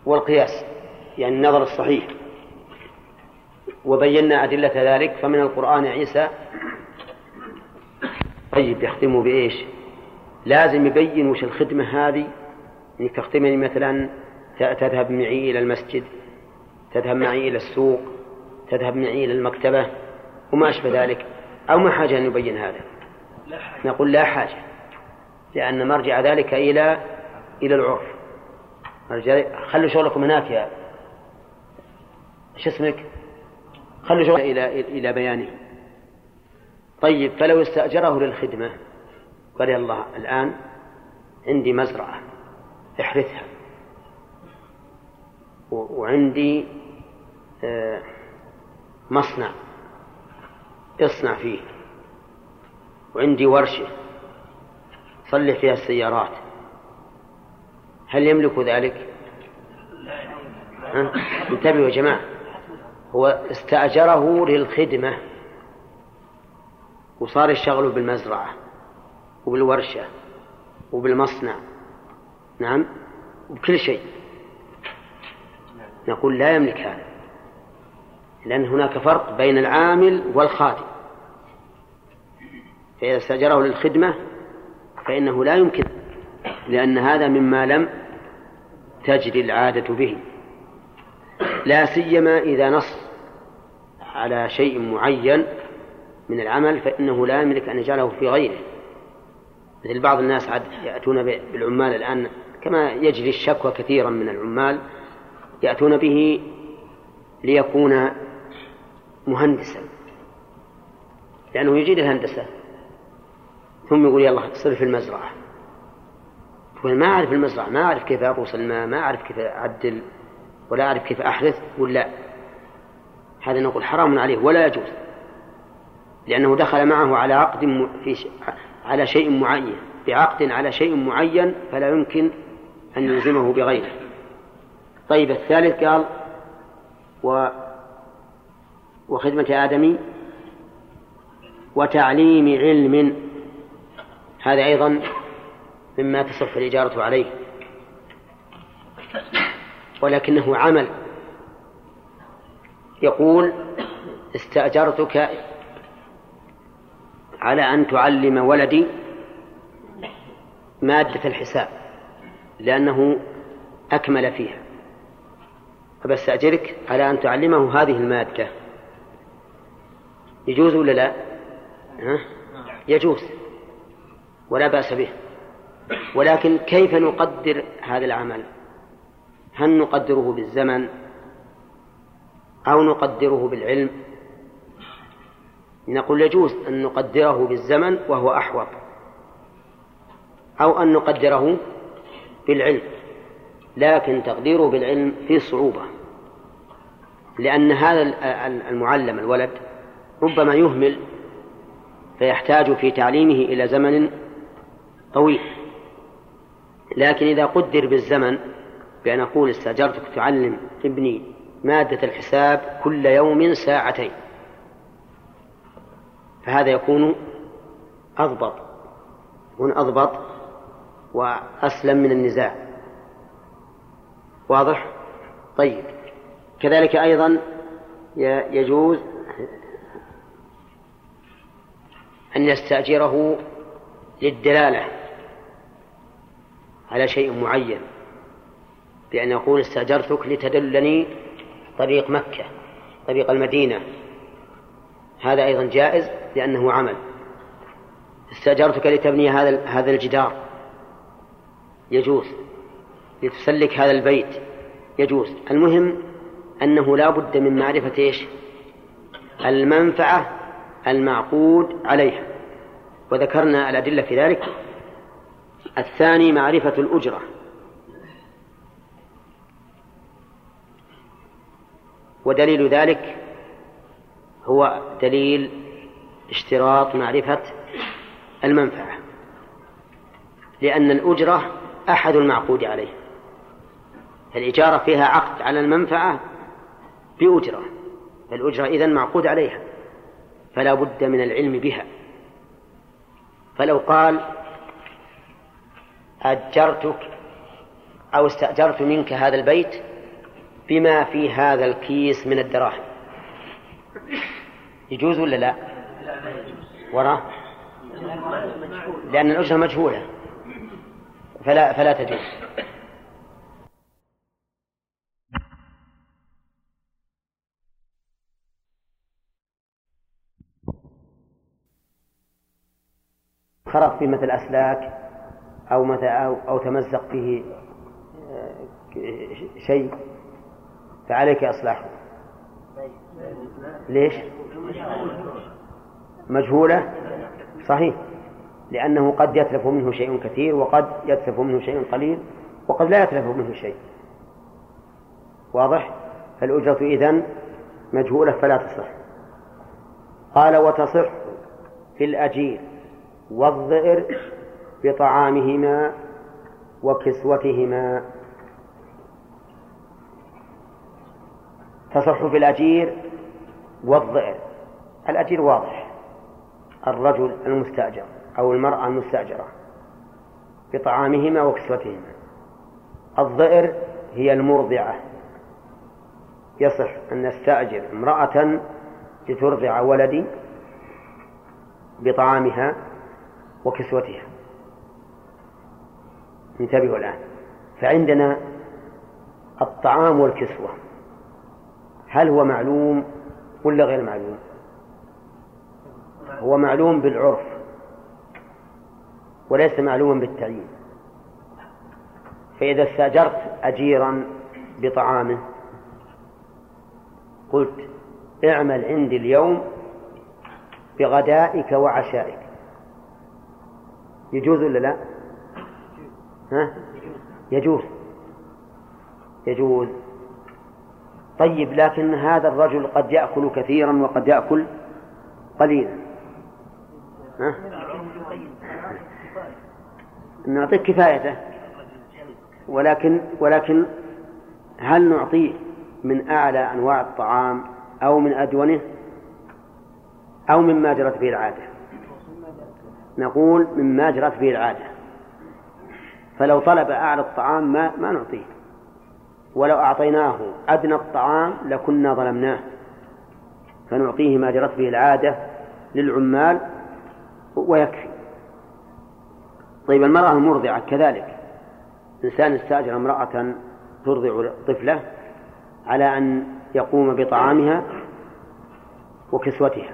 والقياس يعني النظر الصحيح. وبينا أدلة ذلك فمن القرآن عيسى. طيب يختم بإيش؟ لازم يبين وش الخدمة هذه يعني تختمني مثلا تذهب معي إلى المسجد تذهب معي إلى السوق تذهب معي إلى المكتبة وما أشبه ذلك. أو ما حاجة أن يبين هذا؟ نقول لا حاجة لأن مرجع ذلك إلى إلى العرف. خلوا شغلكم هناك يا شو اسمك؟ خلوا شغلك إلى إلى بيانه. طيب فلو استأجره للخدمة قال يا الله الآن عندي مزرعة. احرثها وعندي آه، مصنع اصنع فيه. وعندي ورشة صلح فيها السيارات. هل يملك ذلك؟ انتبهوا يا جماعة. هو استأجره للخدمة وصار يشتغل بالمزرعة وبالورشة وبالمصنع. نعم؟ بكل شيء. نقول لا يملك هذا. لأن هناك فرق بين العامل والخادم. فإذا استأجره للخدمة فإنه لا يمكن لأن هذا مما لم تجري العادة به. لا سيما إذا نص على شيء معين من العمل فإنه لا يملك أن يجعله في غيره. مثل بعض الناس عاد يأتون بالعمال الآن كما يجري الشكوى كثيرا من العمال يأتون به ليكون مهندسا لأنه يجيد الهندسة. ثم يقول يلا صر في المزرعة. يقول ما أعرف المزرعة ما أعرف كيف أغوص الماء ما أعرف كيف أعدل ولا أعرف كيف أحرث ولا هذا نقول حرام عليه ولا يجوز لأنه دخل معه على عقد في على شيء معين بعقد على شيء معين فلا يمكن أن يلزمه بغيره. طيب الثالث قال و وخدمة آدمي وتعليم علم. هذا أيضا مما تصح الإجارة عليه. ولكنه عمل. يقول استأجرتك على أن تعلم ولدي مادة الحساب. لأنه أكمل فيها فبستأجرك على أن تعلمه هذه المادة يجوز ولا لا؟ ها؟ يجوز ولا بأس به ولكن كيف نقدر هذا العمل؟ هل نقدره بالزمن أو نقدره بالعلم؟ نقول يجوز أن نقدره بالزمن وهو أحوط أو أن نقدره بالعلم لكن تقديره بالعلم فيه صعوبة لأن هذا المعلم الولد ربما يهمل فيحتاج في تعليمه إلى زمن طويل. لكن إذا قدر بالزمن بأن أقول استأجرتك تعلم ابني مادة الحساب كل يوم ساعتين فهذا يكون أضبط يكون أضبط وأسلم من النزاع. واضح؟ طيب. كذلك أيضا يجوز أن يستأجره للدلالة على شيء معين بأن يقول استأجرتك لتدلني طريق مكة طريق المدينة. هذا أيضا جائز لأنه عمل. استأجرتك لتبني هذا هذا الجدار. يجوز. لتسلك هذا البيت. يجوز. المهم أنه لا بد من معرفة إيش؟ المنفعة المعقود عليها. وذكرنا الأدلة في ذلك. الثاني معرفة الأجرة. ودليل ذلك هو دليل اشتراط معرفة المنفعة. لأن الأجرة أحد المعقود عليه. الإجارة فيها عقد على المنفعة بأجرة الأجرة إذن معقود عليها فلا بد من العلم بها. فلو قال أجرتك أو استأجرت منك هذا البيت بما في هذا الكيس من الدراهم. يجوز ولا لا؟ وراه لأن الأجرة مجهولة. فلا فلا تجوز. خرق في مثل أسلاك أو مثل أو, أو تمزق فيه آه، شيء فعليك إصلاحه ليش؟ مجهولة؟ صحيح. لأنه قد يتلف منه شيء كثير وقد يتلف منه شيء قليل وقد لا يتلف منه شيء. واضح؟ فالأجرة إذن مجهولة فلا تصح. قال وتصح في الأجير والظئر بطعامهما وكسوتهما. تصح في الأجير والظئر الأجير واضح. الرجل المستأجر. أو المرأة المستأجرة بطعامهما وكسوتهما. الظئر هي المرضعة. يصح أن نستأجر امرأة لترضع ولدي بطعامها وكسوتها. انتبهوا الآن. فعندنا الطعام والكسوة. هل هو معلوم ولا غير معلوم؟ هو معلوم بالعرف. وليس معلوما بالتعيين فإذا استأجرت أجيرا بطعامه قلت اعمل عندي اليوم بغدائك وعشائك يجوز ولا لا؟ ها؟ يجوز يجوز طيب لكن هذا الرجل قد يأكل كثيرا وقد يأكل قليلا ها؟ نعطيك كفايته. ولكن ولكن هل نعطيه من أعلى أنواع الطعام أو من أدونه أو مما جرت به العادة؟ نقول مما جرت به العادة. فلو طلب أعلى الطعام ما ما نعطيه. ولو أعطيناه أدنى الطعام لكنا ظلمناه. فنعطيه ما جرت به العادة للعمال ويكفي. طيب المرأة المرضعة كذلك. إنسان استأجر امرأة ترضع طفله على أن يقوم بطعامها وكسوتها.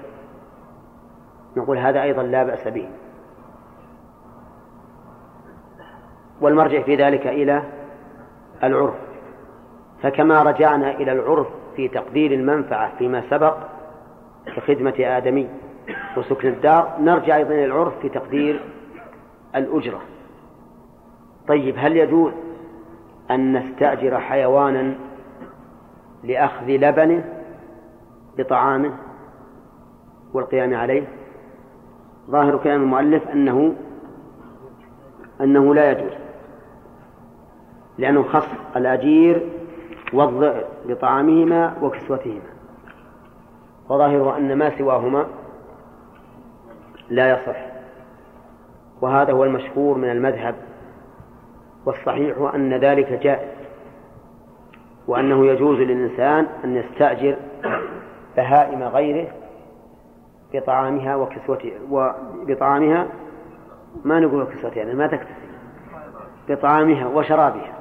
نقول هذا أيضا لا بأس به. والمرجع في ذلك إلى العرف. فكما رجعنا إلى العرف في تقدير المنفعة فيما سبق كخدمة آدمي وسكن الدار نرجع أيضا إلى العرف في تقدير الأجرة. طيب هل يجوز أن نستأجر حيوانا لأخذ لبنه بطعامه والقيام عليه؟ ظاهر كلام المؤلف أنه أنه لا يجوز لأنه خص الأجير والظئر بطعامهما وكسوتهما. وظاهره أن ما سواهما لا يصح. وهذا هو المشهور من المذهب والصحيح أن ذلك جائز وأنه يجوز للإنسان أن يستأجر بهائم غيره بطعامها وكسوتها وبطعامها ما نقول وكسوتها يعني ما تكتفي بطعامها وشرابها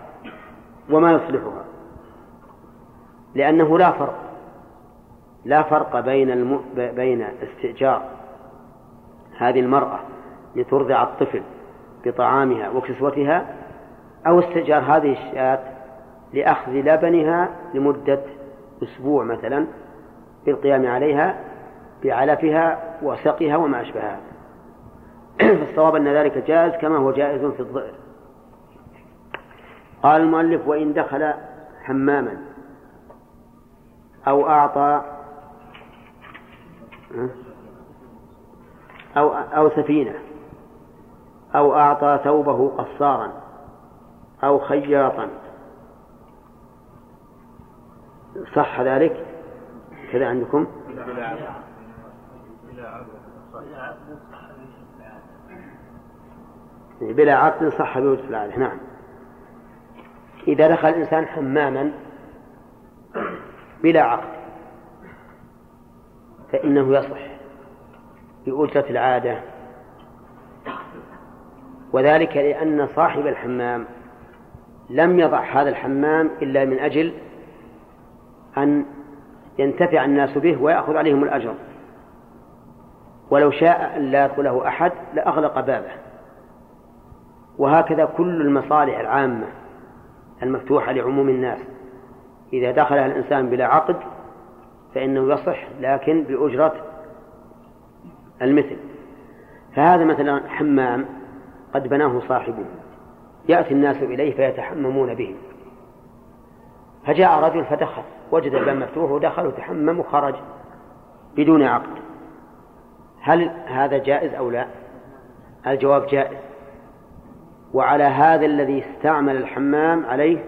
وما يصلحها لأنه لا فرق لا فرق بين الم... بين استئجار هذه المرأة لترضع الطفل بطعامها وكسوتها أو استئجار هذه الشاة لأخذ لبنها لمدة أسبوع مثلا بالقيام عليها بعلفها وسقها وما أشبه هذا فالصواب أن ذلك جائز كما هو جائز في الظئر قال المؤلف وإن دخل حماما أو أعطى أو أو سفينة أو أعطى ثوبه قصارا أو خياطا. صح ذلك؟ كذا عندكم؟ بلا عقد صح بوجه العادة نعم. إذا دخل الإنسان حماما بلا عقد فإنه يصح بأجرة العادة وذلك لأن صاحب الحمام لم يضع هذا الحمام إلا من أجل أن ينتفع الناس به ويأخذ عليهم الأجر. ولو شاء أن لا يدخله أحد لأغلق بابه. وهكذا كل المصالح العامة المفتوحة لعموم الناس. إذا دخلها الإنسان بلا عقد فإنه يصح لكن بأجرة المثل. فهذا مثلا حمام قد بناه صاحبه يأتي الناس إليه فيتحممون به. فجاء رجل فدخل وجد الباب مفتوح ودخل وتحمم وخرج بدون عقد. هل هذا جائز أو لا؟ الجواب جائز. وعلى هذا الذي استعمل الحمام عليه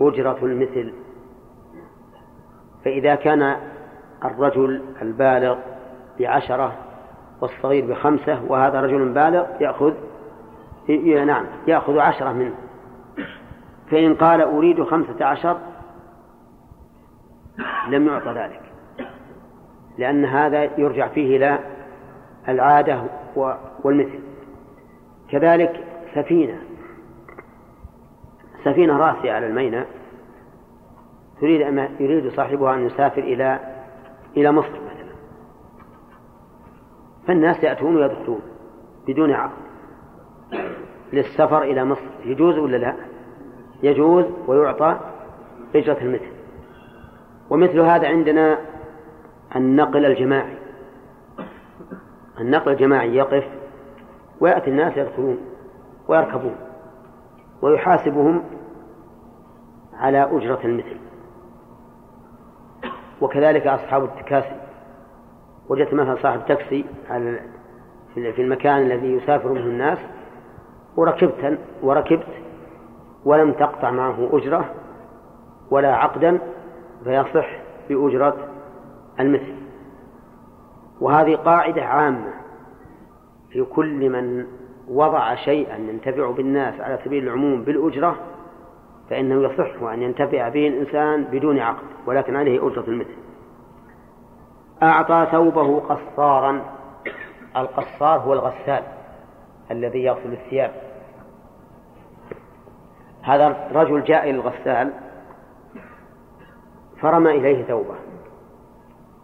أجرة المثل. فإذا كان الرجل البالغ بعشرة والصغير بخمسة وهذا رجل بالغ يأخذ نعم. يأخذ عشرة منه فإن قال أريد خمسة عشر لم يعطى ذلك. لأن هذا يرجع فيه إلى العادة والمثل. كذلك سفينة. سفينة راسية على الميناء. تريد أن يريد صاحبها أن يسافر إلى إلى مصر مثلا. فالناس يأتون ويدخلون بدون عقد. للسفر إلى مصر. يجوز ولا لا؟ يجوز ويعطى أجرة المثل. ومثل هذا عندنا النقل الجماعي. النقل الجماعي يقف ويأتي الناس يدخلون ويركبون ويحاسبهم على أجرة المثل. وكذلك أصحاب التكاسي. وجدت مثلا صاحب تاكسي في المكان الذي يسافر منه الناس وركبت وركبت ولم تقطع معه أجرة ولا عقدا فيصح بأجرة المثل. وهذه قاعدة عامة في كل من وضع شيئا ينتفع بالناس على سبيل العموم بالأجرة فإنه يصح أن ينتفع به الإنسان بدون عقد ولكن عليه أجرة المثل. أعطى ثوبه قصارا القصار هو الغسال الذي يغسل الثياب. هذا رجل جاء إلى الغسال فرمى إليه ثوبه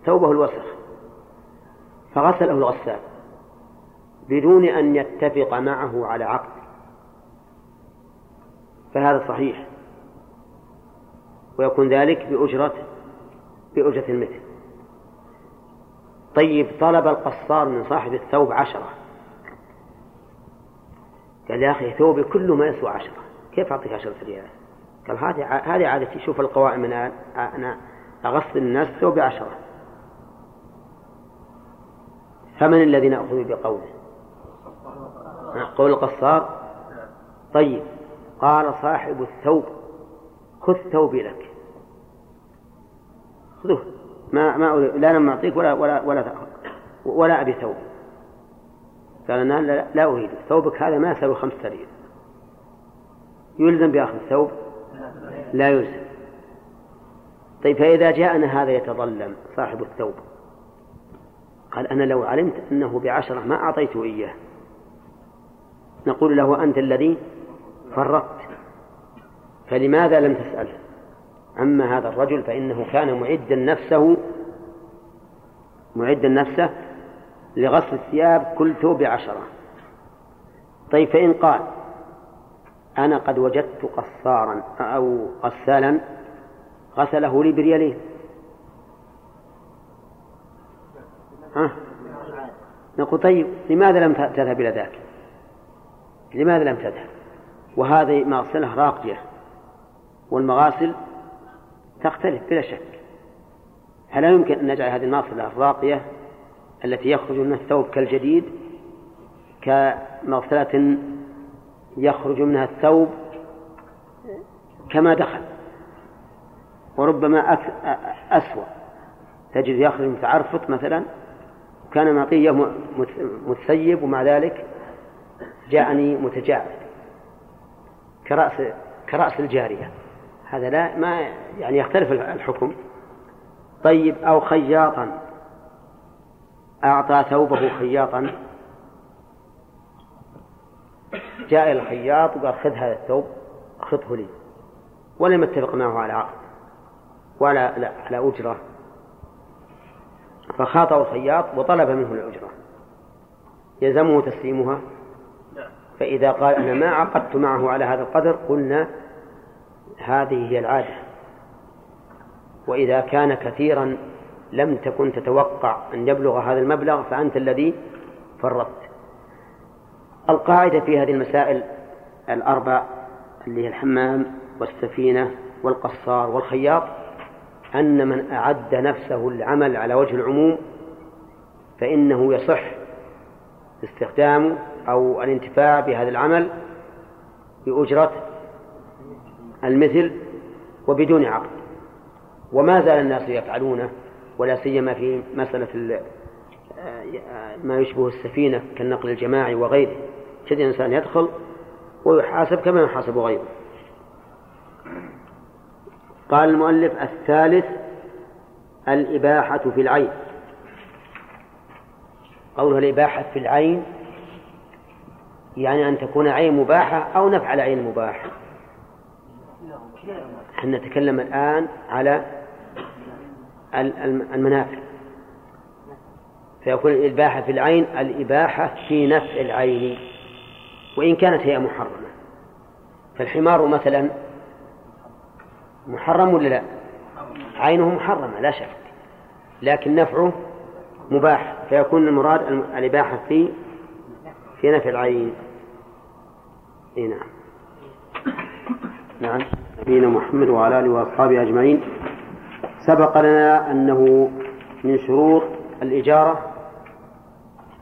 ثوبه الوسخ. فغسله الغسال بدون أن يتفق معه على عقد. فهذا صحيح. ويكون ذلك بأجرة بأجرة المثل. طيب طلب القصار من صاحب الثوب عشرة. قال يا أخي ثوبي كله ما يسوى عشرة. كيف أعطيك عشرة ريال قال هذه هذه عادتي شوف القوائم أنا أنا أغسل الناس ثوبي عشرة فمن الذي نأخذ بقوله؟ قول القصار؟ طيب. قال صاحب الثوب خذ ثوبي لك. خذوه. ما ما لا أنا معطيك ولا ولا ولا تأخذ. ولا أبي ثوب. قال أنا لا, لا أريد. ثوبك هذا ما يساوي خمسة ريال يلزم بأخذ الثوب؟ لا يلزم. طيب فإذا جاءنا هذا يتظلم صاحب الثوب قال أنا لو علمت أنه بعشرة ما أعطيته إياه. نقول له أنت الذي فرطت فلماذا لم تسأل؟ أما هذا الرجل فإنه كان معدا نفسه معدا نفسه لغسل الثياب كل ثوب عشرة طيب فإن قال أنا قد وجدت قصارا أو غسالا غسله لي بريالين ها؟ نقول طيب لماذا لم تذهب إلى ذاك؟ لماذا لم تذهب؟ وهذه مغسلة راقية والمغاسل تختلف بلا شك. فلا يمكن أن نجعل هذه المغسلة الراقية التي يخرج منها الثوب كالجديد كمغسلة يخرج منها الثوب كما دخل وربما أسوأ. تجد يخرج متعرفط مثلا كان معطيه متثيب ومع ذلك جاءني متجاعد كرأس كرأس الجارية. هذا لا ما يعني يختلف الحكم. طيب أو خياطا. أعطى ثوبه خياطا. جاء إلى الخياط وقال خذ هذا الثوب خذه لي. ولم يتفق معه على عقد ولا على أجرة. فخاطه الخياط وطلب منه الأجرة. يلزمه تسليمها؟ فإذا قال أنا ما عقدت معه على هذا القدر قلنا هذه هي العادة. وإذا كان كثيرا لم تكن تتوقع أن يبلغ هذا المبلغ فأنت الذي فرطت. القاعدة في هذه المسائل الأربع اللي هي الحمام والسفينة والقصار والخياط أن من أعد نفسه العمل على وجه العموم فإنه يصح استخدامه أو الانتفاع بهذا العمل بأجرة المثل وبدون عقد. وما زال الناس يفعلونه ولا سيما في مسألة ما يشبه السفينة كالنقل الجماعي وغيره. تجد الإنسان يدخل ويحاسب كما يحاسب غيره. قال المؤلف الثالث الإباحة في العين. قولها الإباحة في العين يعني أن تكون عين مباحة أو نفعل عين مباح إحنا نتكلم الآن على المنافع. فيكون الإباحة في العين الإباحة في نفع العين. وإن كانت هي محرمة. فالحمار مثلا محرم ولا لا؟ عينه محرمة لا شك. لكن نفعه مباح فيكون المراد الإباحة في في نفع العين. إي نعم. نعم. نبينا محمد وعلى آله وأصحابه أجمعين. سبق لنا أنه من شروط الإجارة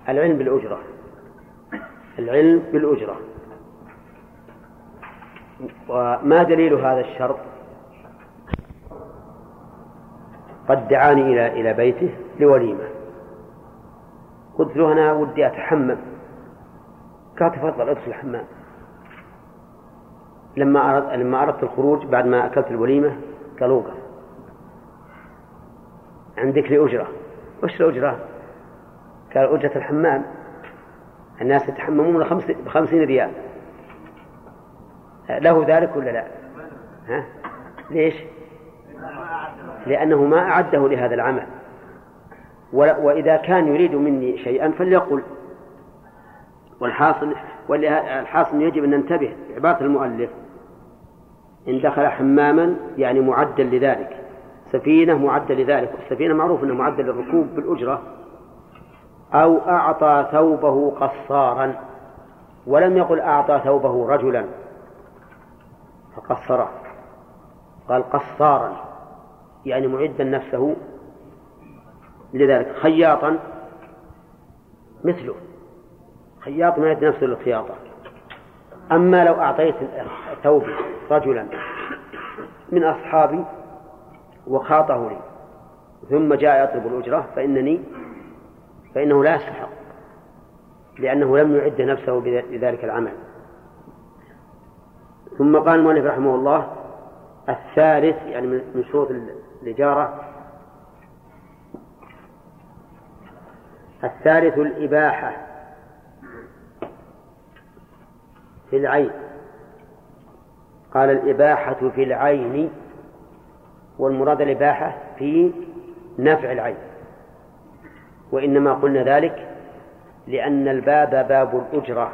العلم بالأجرة. العلم بالأجرة. وما دليل هذا الشرط؟ قد دعاني إلى إلى بيته لوليمة. قلت له أنا ودي أتحمم. قال تفضل ادخل الحمام. لما أردت لما أردت الخروج بعد ما أكلت الوليمة قال اوقف. عندك لي أجرة وش الأجرة؟ قال أجرة الحمام. الناس يتحممون بخمسين ريال. له ذلك ولا لا؟ ها؟ ليش؟ لأنه ما أعده لهذا العمل. وإذا كان يريد مني شيئا فليقل. والحاصل والحاصل يجب أن ننتبه عبارة المؤلف. إن دخل حماما يعني معدا لذلك. سفينة معدة لذلك. والسفينة معروف أنها معدة للركوب بالأجرة. أو أعطى ثوبه قصارا ولم يقل أعطى ثوبه رجلا فقصره قال قصارا يعني معدا نفسه لذلك خياطا مثله خياط ما يد نفسه للخياطة. أما لو أعطيت ثوبي رجلا من أصحابي وخاطه لي ثم جاء يطلب الأجرة فإنني فإنه لا يستحق لأنه لم يعد نفسه لذلك العمل. ثم قال المؤلف رحمه الله الثالث يعني من شروط الإجارة. الثالث الإباحة في العين. قال الإباحة في العين والمراد الإباحة في نفع العين. وإنما قلنا ذلك لأن الباب باب الأجرة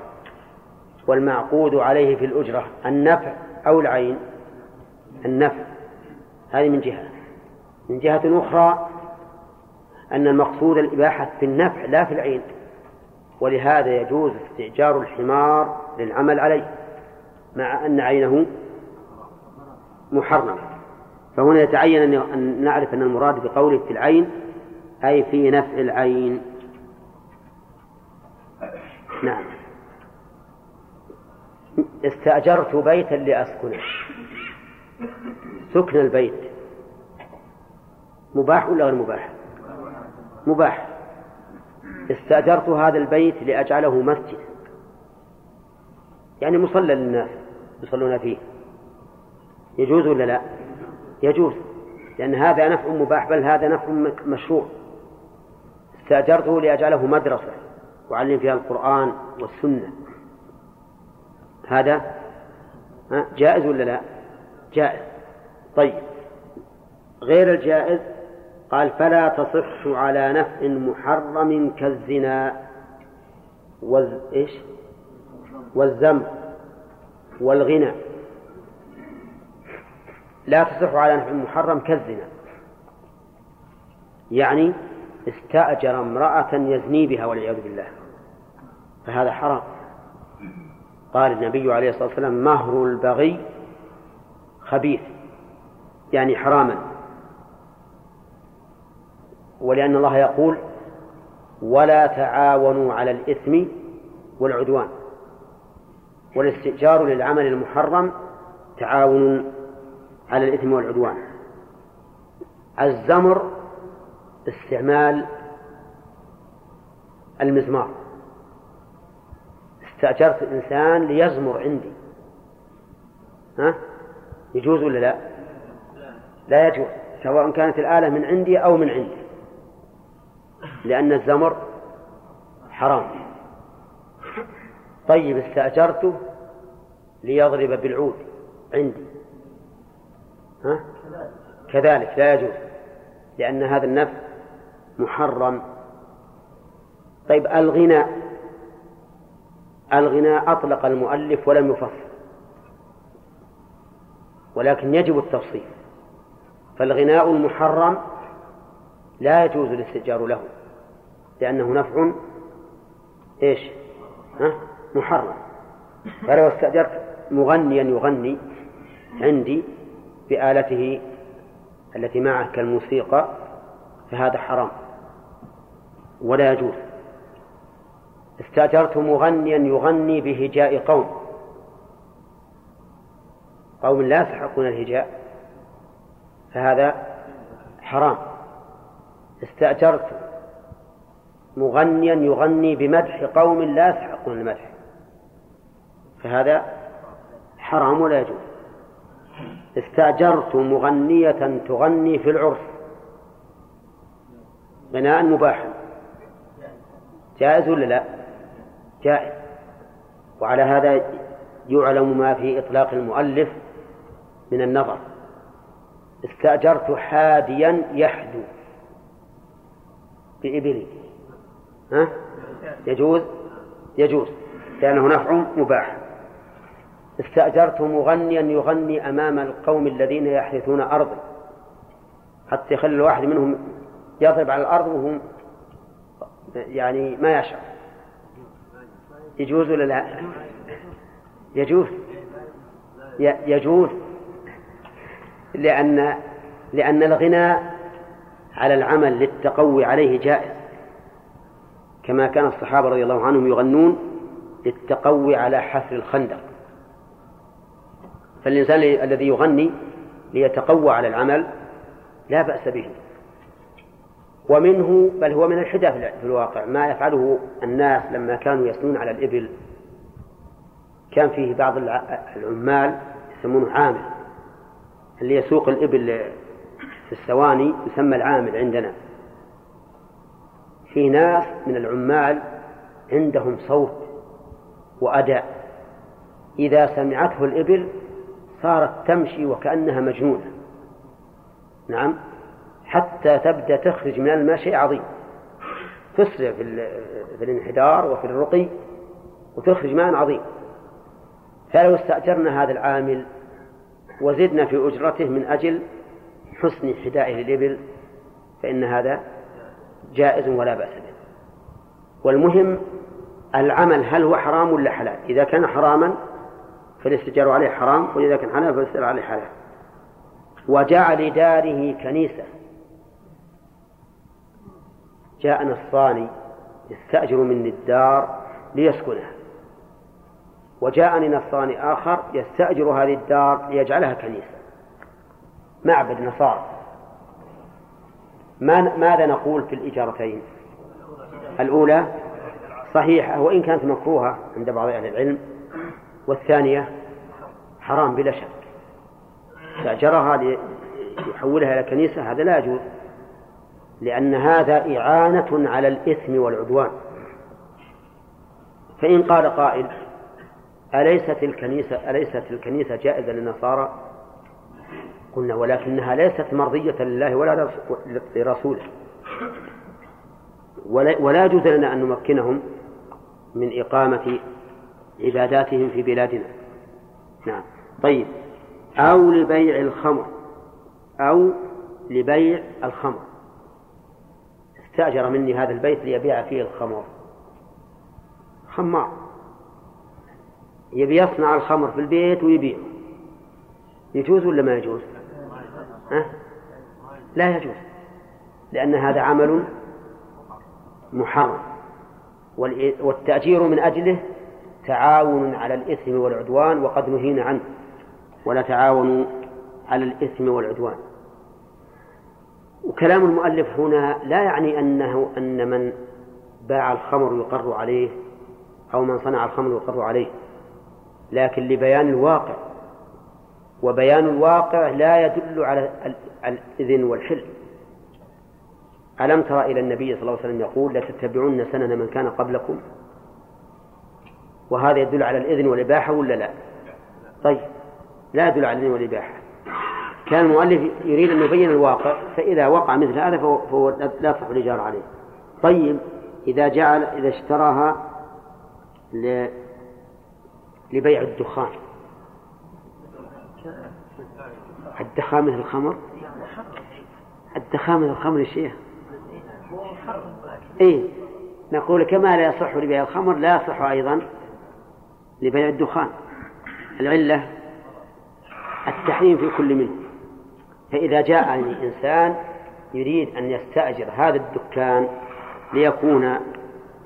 والمعقود عليه في الأجرة النفع أو العين. النفع. هذه من جهة. من جهة أخرى أن المقصود الإباحة في النفع لا في العين ولهذا يجوز استئجار الحمار للعمل عليه مع أن عينه محرم فهنا يتعين أن نعرف أن المراد بقوله في العين أي في نفع العين. نعم. استأجرت بيتا لأسكنه. سكن البيت. مباح ولا غير مباح؟ مباح. استأجرت هذا البيت لأجعله مسجد. يعني مصلى للناس يصلون فيه. يجوز ولا لا؟ يجوز. لأن هذا نفع مباح بل هذا نفع مشروع. استأجرته لأجعله مدرسة وأعلم فيها القرآن والسنة. هذا جائز ولا لا؟ جائز. طيب. غير الجائز قال فلا تصح على نفع محرم كالزنا وز... إيش؟ والذنب والغنى. لا تصح على نفع محرم كالزنا. يعني استأجر امرأة يزني بها والعياذ بالله. فهذا حرام. قال النبي عليه الصلاة والسلام مهر البغي خبيث يعني حراما. ولأن الله يقول ولا تعاونوا على الإثم والعدوان. والاستئجار للعمل المحرم تعاون على الإثم والعدوان. الزمر استعمال المزمار. استأجرت إنسان ليزمر عندي. ها؟ يجوز ولا لا؟ لا يجوز سواء كانت الآلة من عندي أو من عندي. لأن الزمر حرام. طيب استأجرته ليضرب بالعود عندي. ها؟ كذلك لا يجوز لأن هذا النفع محرم طيب الغناء الغناء أطلق المؤلف ولم يفصل ولكن يجب التفصيل فالغناء المحرم لا يجوز الاستئجار له لأنه نفع إيش؟ ها؟ محرم فلو استأجرت مغنيا يغني عندي بآلته التي معه كالموسيقى فهذا حرام ولا يجوز. استأجرت مغنيا يغني بهجاء قوم. قوم لا يستحقون الهجاء فهذا حرام. استأجرت مغنيا يغني بمدح قوم لا يستحقون المدح فهذا حرام ولا يجوز. استأجرت مغنية تغني في العرس غناء مباحا. جائز ولا لا؟ جائز. وعلى هذا يعلم ما في إطلاق المؤلف من النظر. استأجرت حاديا يحدو. بإبلي ها؟ يجوز؟ يجوز. لأنه نفع مباح. استأجرت مغنيا يغني أمام القوم الذين يحرثون أرضا. حتى يخلي الواحد منهم يضرب على الأرض وهم يعني ما يشعر. يجوز ولا لا؟ يجوز. يجوز. لأن لأن الغناء على العمل للتقوي عليه جائز. كما كان الصحابة رضي الله عنهم يغنون للتقوي على حفر الخندق. فالإنسان الذي يغني ليتقوى على العمل لا بأس به. ومنه بل هو من الحدث في الواقع ما يفعله الناس لما كانوا يسنون على الإبل. كان فيه بعض العمال يسمونه عامل. اللي يسوق الإبل في السواني يسمى العامل عندنا. في ناس من العمال عندهم صوت وأداء. إذا سمعته الإبل صارت تمشي وكأنها مجنونة. نعم؟ حتى تبدأ تخرج من الماء شيء عظيم. تسرع في الانحدار وفي الرقي وتخرج ماء عظيم. فلو استأجرنا هذا العامل وزدنا في أجرته من أجل حسن حدائه للإبل فإن هذا جائز ولا بأس به. والمهم العمل هل هو حرام ولا حلال؟ إذا كان حراما فالاستجار عليه حرام وإذا كان حلال فالاستجار عليه حلال. وجعل داره كنيسة جاء نصراني يستأجر مني الدار ليسكنها. وجاءني نصراني آخر يستأجر هذه الدار ليجعلها كنيسة. معبد نصارى. ما ماذا نقول في الإجارتين؟ الأولى صحيحة وإن كانت مكروهة عند بعض أهل العلم والثانية حرام بلا شك. استأجرها ليحولها إلى كنيسة هذا لا يجوز. لأن هذا إعانة على الإثم والعدوان. فإن قال قائل أليست الكنيسة أليست الكنيسة جائزة للنصارى؟ قلنا ولكنها ليست مرضية لله ولا لرسوله. ولا يجوز لنا أن نمكنهم من إقامة عباداتهم في بلادنا. نعم. طيب. أو لبيع الخمر أو لبيع الخمر. استأجر مني هذا البيت ليبيع فيه الخمر. خمار يبي يصنع الخمر في البيت ويبيعه يجوز ولا ما يجوز؟ ها؟ لا يجوز. لأن هذا عمل محرم. والتأجير من أجله تعاون على الإثم والعدوان وقد نهينا عنه. ولا تعاونوا على الإثم والعدوان. وكلام المؤلف هنا لا يعني أنه أن من باع الخمر يقر عليه أو من صنع الخمر يقر عليه لكن لبيان الواقع وبيان الواقع لا يدل على الإذن والحل ألم تر إلى النبي صلى الله عليه وسلم يقول لتتبعون سنن من كان قبلكم وهذا يدل على الإذن والإباحة ولا لا؟ طيب لا يدل على الإذن والإباحة. كان المؤلف يريد أن يبين الواقع فإذا وقع مثل هذا فهو لا تصح الإجارة عليه. طيب إذا جعل إذا اشتراها لبيع الدخان. الدخان مثل الخمر؟ الدخان مثل الخمر الشيخ اي نقول كما لا يصح لبيع الخمر لا يصح أيضا لبيع الدخان. العلة التحريم في كل منه. فإذا جاءني انسان يريد أن يستأجر هذا الدكان ليكون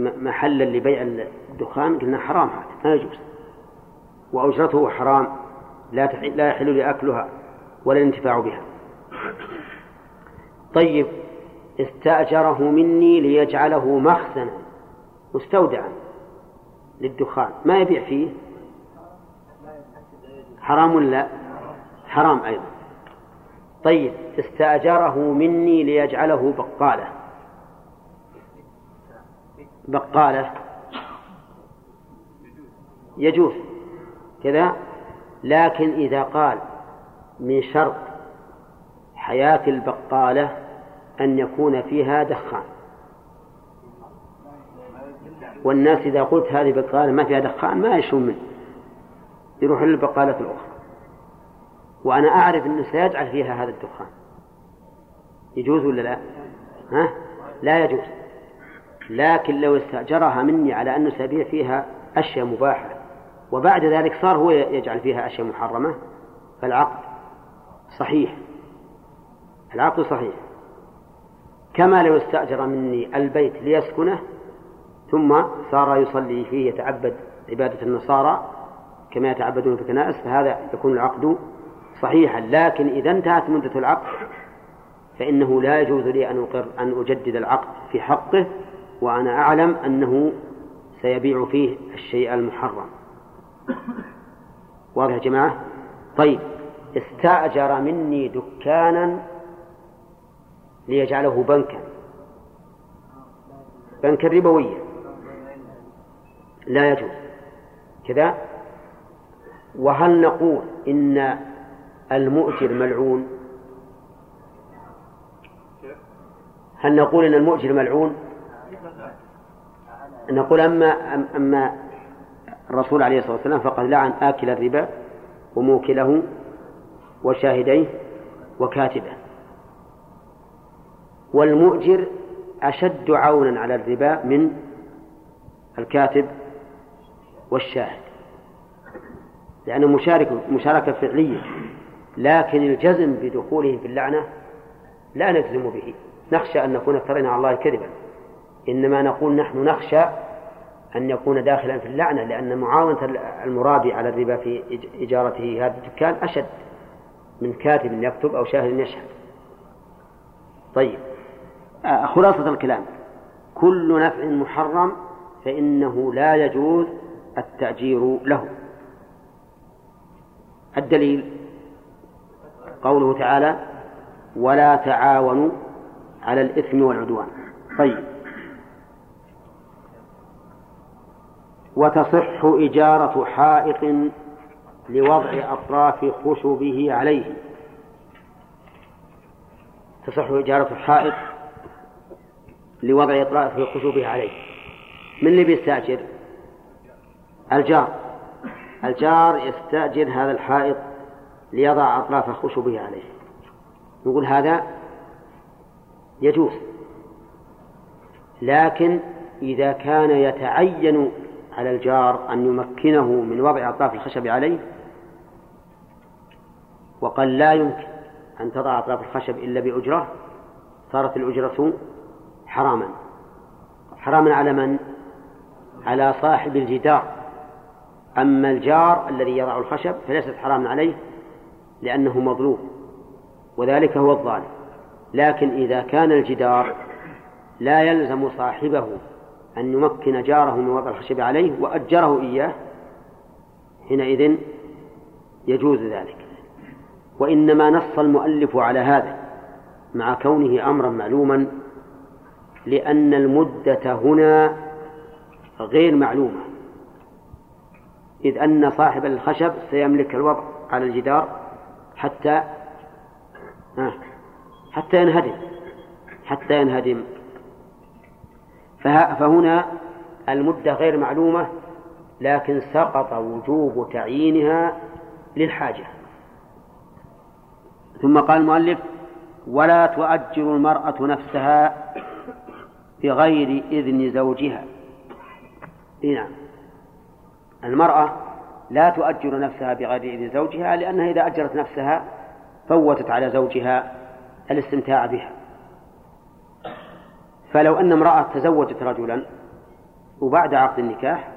محلا لبيع الدخان قلنا حرام هذا ما يجوز. وأجرته حرام لا لا يحل لي أكلها ولا الانتفاع بها. طيب استأجره مني ليجعله مخزنا مستودعا للدخان ما يبيع فيه؟ حرام ولا حرام أيضا. طيب استأجره مني ليجعله بقالة. بقالة. يجوز. كذا. لكن إذا قال من شرط حياة البقالة أن يكون فيها دخان. والناس إذا قلت هذه بقالة ما فيها دخان ما يشون منه. يروح للبقالة الأخرى. وأنا أعرف أنه سيجعل فيها هذا الدخان يجوز ولا لا؟ ها؟ لا يجوز لكن لو استأجرها مني على أنه سيبيع فيها أشياء مباحة وبعد ذلك صار هو يجعل فيها أشياء محرمة فالعقد صحيح العقد صحيح كما لو استأجر مني البيت ليسكنه ثم صار يصلي فيه يتعبد عبادة النصارى كما يتعبدون في الكنائس فهذا يكون العقد صحيحا لكن إذا انتهت مدة العقد فإنه لا يجوز لي أن أقر أن أجدد العقد في حقه وأنا أعلم أنه سيبيع فيه الشيء المحرم. واضح يا جماعة؟ طيب استأجر مني دكانا ليجعله بنكا. بنكا ربويا. لا يجوز. كذا؟ وهل نقول إن المؤجر ملعون. هل نقول إن المؤجر ملعون؟ نقول أما أما الرسول عليه الصلاة والسلام فقد لعن آكل الربا وموكله وشاهديه وكاتبه. والمؤجر أشد عونا على الربا من الكاتب والشاهد. لأنه مشارك مشاركة فعلية. لكن الجزم بدخوله في اللعنة لا نجزم به. نخشى أن نكون افترينا على الله كذبا. إنما نقول نحن نخشى أن يكون داخلا في اللعنة لأن معاونة المرابي على الربا في إجارته هذا الدكان أشد من كاتب يكتب أو شاهد يشهد. طيب. آه، خلاصة الكلام. كل نفع محرم فإنه لا يجوز التأجير له. الدليل؟ قوله تعالى ولا تعاونوا على الإثم والعدوان. طيب. وتصح إجارة حائط لوضع أطراف خشبه عليه. تصح إجارة حائط لوضع أطراف خشبه عليه. من اللي بيستأجر؟ الجار. الجار يستأجر هذا الحائط ليضع أطراف خشبه عليه. نقول هذا يجوز. لكن إذا كان يتعين على الجار أن يمكنه من وضع أطراف الخشب عليه وقال لا يمكن أن تضع أطراف الخشب إلا بأجرة صارت الأجرة حراما. حراما على من؟ على صاحب الجدار. أما الجار الذي يضع الخشب فليست حراما عليه لأنه مظلوم وذلك هو الظالم. لكن إذا كان الجدار لا يلزم صاحبه أن يمكن جاره من وضع الخشب عليه وأجره إياه حينئذ يجوز ذلك. وإنما نص المؤلف على هذا مع كونه أمرا معلوما لأن المدة هنا غير معلومة. إذ أن صاحب الخشب سيملك الوضع على الجدار حتى حتى ينهدم حتى ينهدم. فهنا المدة غير معلومة لكن سقط وجوب تعيينها للحاجة. ثم قال المؤلف ولا تؤجر المرأة نفسها بغير إذن زوجها. نعم. المرأة لا تؤجر نفسها بغير إذن زوجها لأنها إذا أجرت نفسها فوتت على زوجها الاستمتاع بها. فلو أن امرأة تزوجت رجلا وبعد عقد النكاح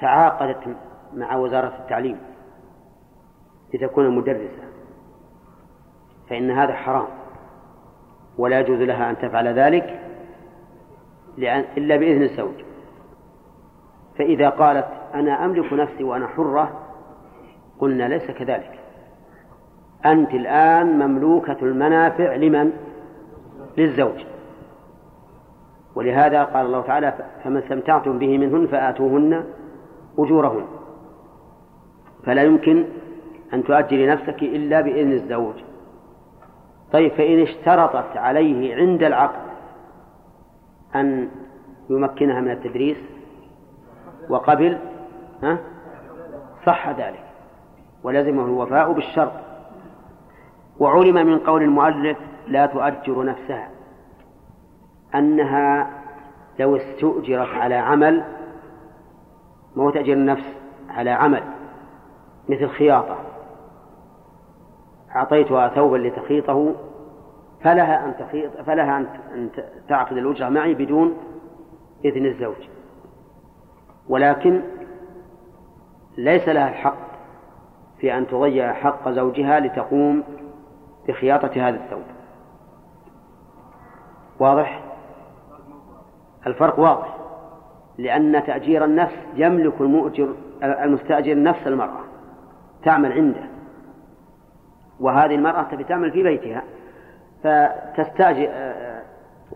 تعاقدت مع وزارة التعليم لتكون مدرسة فإن هذا حرام. ولا يجوز لها أن تفعل ذلك إلا بإذن الزوج. فإذا قالت أنا أملك نفسي وأنا حرة. قلنا ليس كذلك. أنت الآن مملوكة المنافع لمن؟ للزوج. ولهذا قال الله تعالى فما استمتعتم به منهن فآتوهن أجورهن. فلا يمكن أن تؤجري نفسك إلا بإذن الزوج. طيب فإن اشترطت عليه عند العقد أن يمكنها من التدريس وقبل ها؟ صح ذلك. ولزمه الوفاء بالشرط. وعلم من قول المؤلف لا تؤجر نفسها. أنها لو استؤجرت على عمل مو تأجير النفس على عمل؟ مثل خياطة. أعطيتها ثوبا لتخيطه فلها أن تخيط فلها أن تعقد الأجرة معي بدون إذن الزوج. ولكن ليس لها الحق في أن تضيع حق زوجها لتقوم بخياطة هذا الثوب واضح؟ الفرق واضح لأن تأجير النفس يملك المؤجر المستأجر نفس المرأة تعمل عنده وهذه المرأة تبي تعمل في بيتها فتستأجر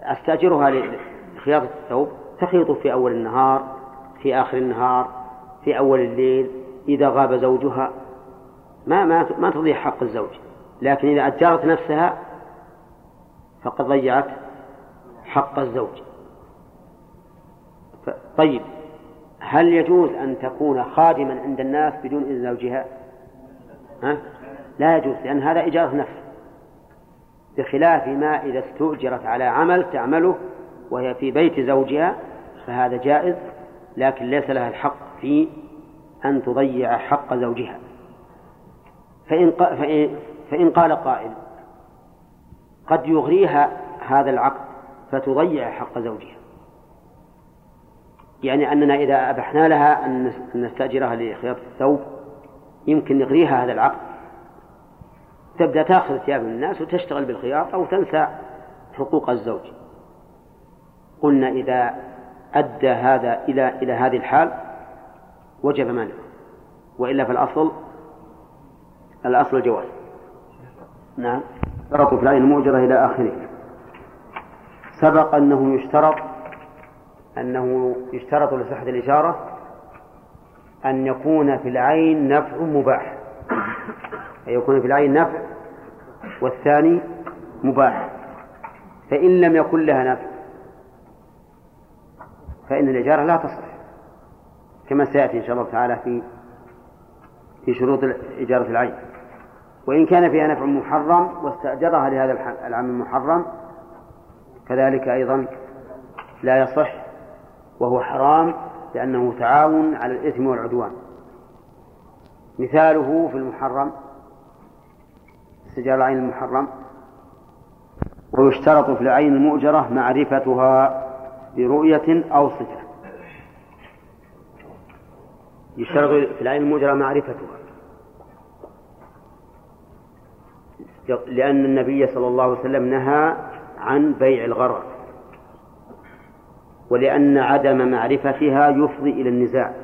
أستأجرها لخياطة الثوب تخيط في أول النهار في آخر النهار في أول الليل إذا غاب زوجها. ما ما ما تضيع حق الزوج. لكن إذا أجرت نفسها فقد ضيعت حق الزوج. طيب هل يجوز أن تكون خادما عند الناس بدون إذن زوجها؟ ها؟ لا يجوز لأن هذا إجارة نفس. بخلاف ما إذا استؤجرت على عمل تعمله وهي في بيت زوجها فهذا جائز لكن ليس لها الحق. في أن تضيع حق زوجها. فإن, فإن, قال قائل قد يغريها هذا العقد فتضيع حق زوجها. يعني أننا إذا أبحنا لها أن نستأجرها لخياطة الثوب يمكن نغريها هذا العقد. تبدأ تأخذ ثياب من الناس وتشتغل بالخياطة وتنسى حقوق الزوج. قلنا إذا أدى هذا إلى إلى هذه الحال وجب منعه. وإلا فالأصل الأصل الجواز. نعم. شرط في العين المؤجرة إلى آخره. سبق أنه يشترط أنه يشترط لصحة الإشارة أن يكون في العين نفع مباح. أن يكون في العين نفع والثاني مباح. فإن لم يكن لها نفع فإن الإجارة لا تصح. كما سيأتي إن شاء الله تعالى في في شروط إجارة العين. وإن كان فيها نفع محرم واستأجرها لهذا العام المحرم كذلك أيضا لا يصح وهو حرام لأنه تعاون على الإثم والعدوان. مثاله في المحرم استجار العين المحرم ويشترط في العين المؤجرة معرفتها برؤية أو صفة. يشترط في العين المؤجرة معرفتها. لأن النبي صلى الله عليه وسلم نهى عن بيع الغرر ولأن عدم معرفتها يفضي إلى النزاع.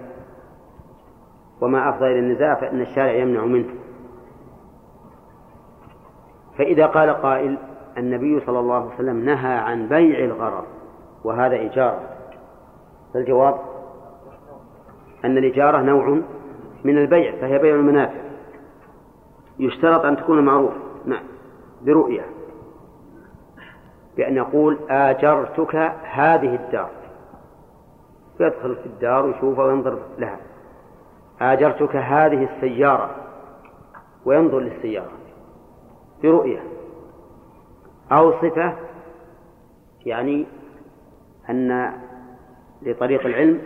وما أفضى إلى النزاع فإن الشارع يمنع منه. فإذا قال قائل النبي صلى الله عليه وسلم نهى عن بيع الغرر وهذا إيجار فالجواب أن الإجارة نوع من البيع فهي بيع المنافع. يشترط أن تكون معروف نعم برؤية. بأن يقول آجرتك هذه الدار. يدخل في الدار ويشوفها وينظر لها. آجرتك هذه السيارة. وينظر للسيارة. برؤية. أو صفة يعني أن لطريق العلم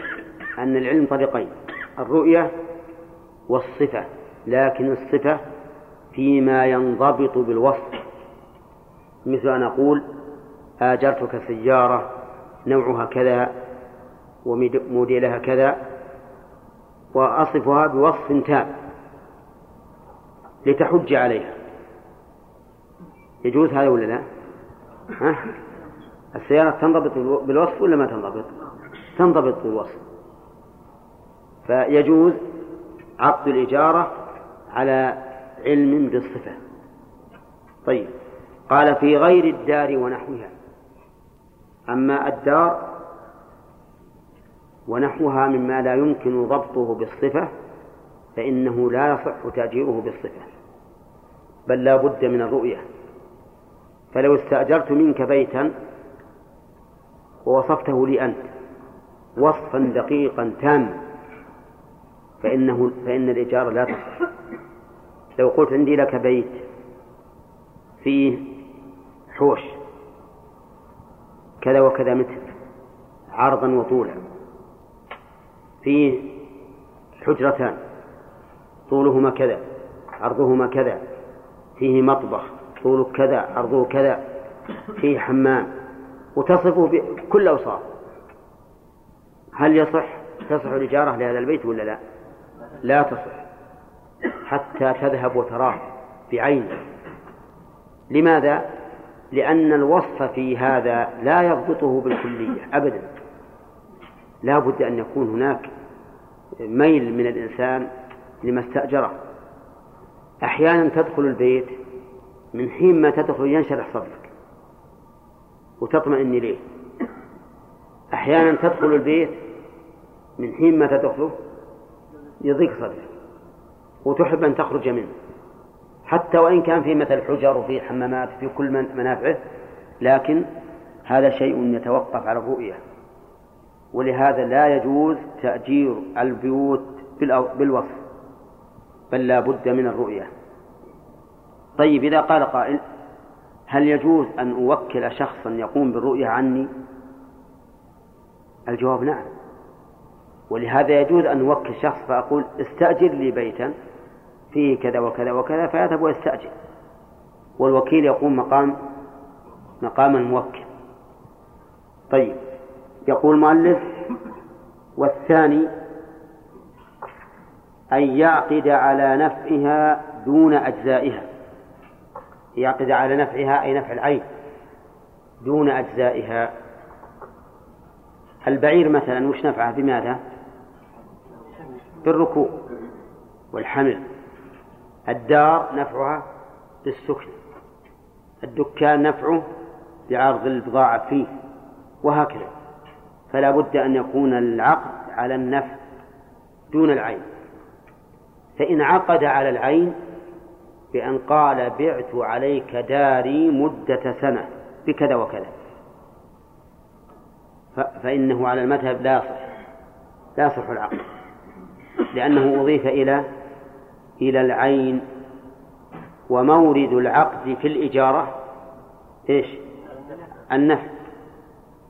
أن العلم طريقين الرؤية والصفة لكن الصفة فيما ينضبط بالوصف مثل أن أقول آجرتك سيارة نوعها كذا وموديلها كذا وأصفها بوصف تام لتحج عليها يجوز هذا ولا لا؟ ها؟ السيارة تنضبط بالوصف ولا ما تنضبط؟ تنضبط بالوصف فيجوز عقد الإجارة على علم بالصفة. طيب قال في غير الدار ونحوها. أما الدار ونحوها مما لا يمكن ضبطه بالصفة فإنه لا يصح تأجيره بالصفة بل لا بد من الرؤية. فلو استأجرت منك بيتا ووصفته لي أنت وصفا دقيقا تاما فإنه فإن الإجارة لا تصح لو قلت عندي لك بيت فيه حوش كذا وكذا متر عرضا وطولا فيه حجرتان طولهما كذا عرضهما كذا فيه مطبخ طوله كذا عرضه كذا فيه حمام وتصفه بكل أوصاف هل يصح تصح الإجارة لهذا البيت ولا لا؟ لا تصح حتى تذهب وتراه بعينه. لماذا؟ لأن الوصف في هذا لا يضبطه بالكلية أبدا. لا بد أن يكون هناك ميل من الإنسان لما استأجره. أحيانا تدخل البيت من حين ما تدخل ينشرح صدرك وتطمئن إليه. أحيانا تدخل البيت من حين ما تدخله يضيق صدرك وتحب أن تخرج منه. حتى وإن كان في مثل حجر وفي حمامات في كل منافعه لكن هذا شيء يتوقف على الرؤية. ولهذا لا يجوز تأجير البيوت بالوصف بل لا بد من الرؤية. طيب إذا قال قائل هل يجوز أن أوكل شخصا يقوم بالرؤية عني؟ الجواب نعم. ولهذا يجوز أن أوكل شخص فأقول استأجر لي بيتا فيه كذا وكذا وكذا فيذهب ويستأجر والوكيل يقوم مقام مقام الموكل. طيب. يقول المؤلف والثاني أن يعقد على نفعها دون أجزائها. يعقد على نفعها أي نفع العين دون أجزائها. البعير مثلا وش نفعه؟ بماذا؟ بالركوب والحمل. الدار نفعها بالسكن. الدكان نفعه بعرض البضاعة فيه وهكذا. فلا بد أن يكون العقد على النفع دون العين. فإن عقد على العين بأن قال بعت عليك داري مدة سنة بكذا وكذا. فإنه على المذهب لا يصح لا يصح العقد. لأنه أضيف إلى إلى العين ومورد العقد في الإجارة. إيش؟ النفع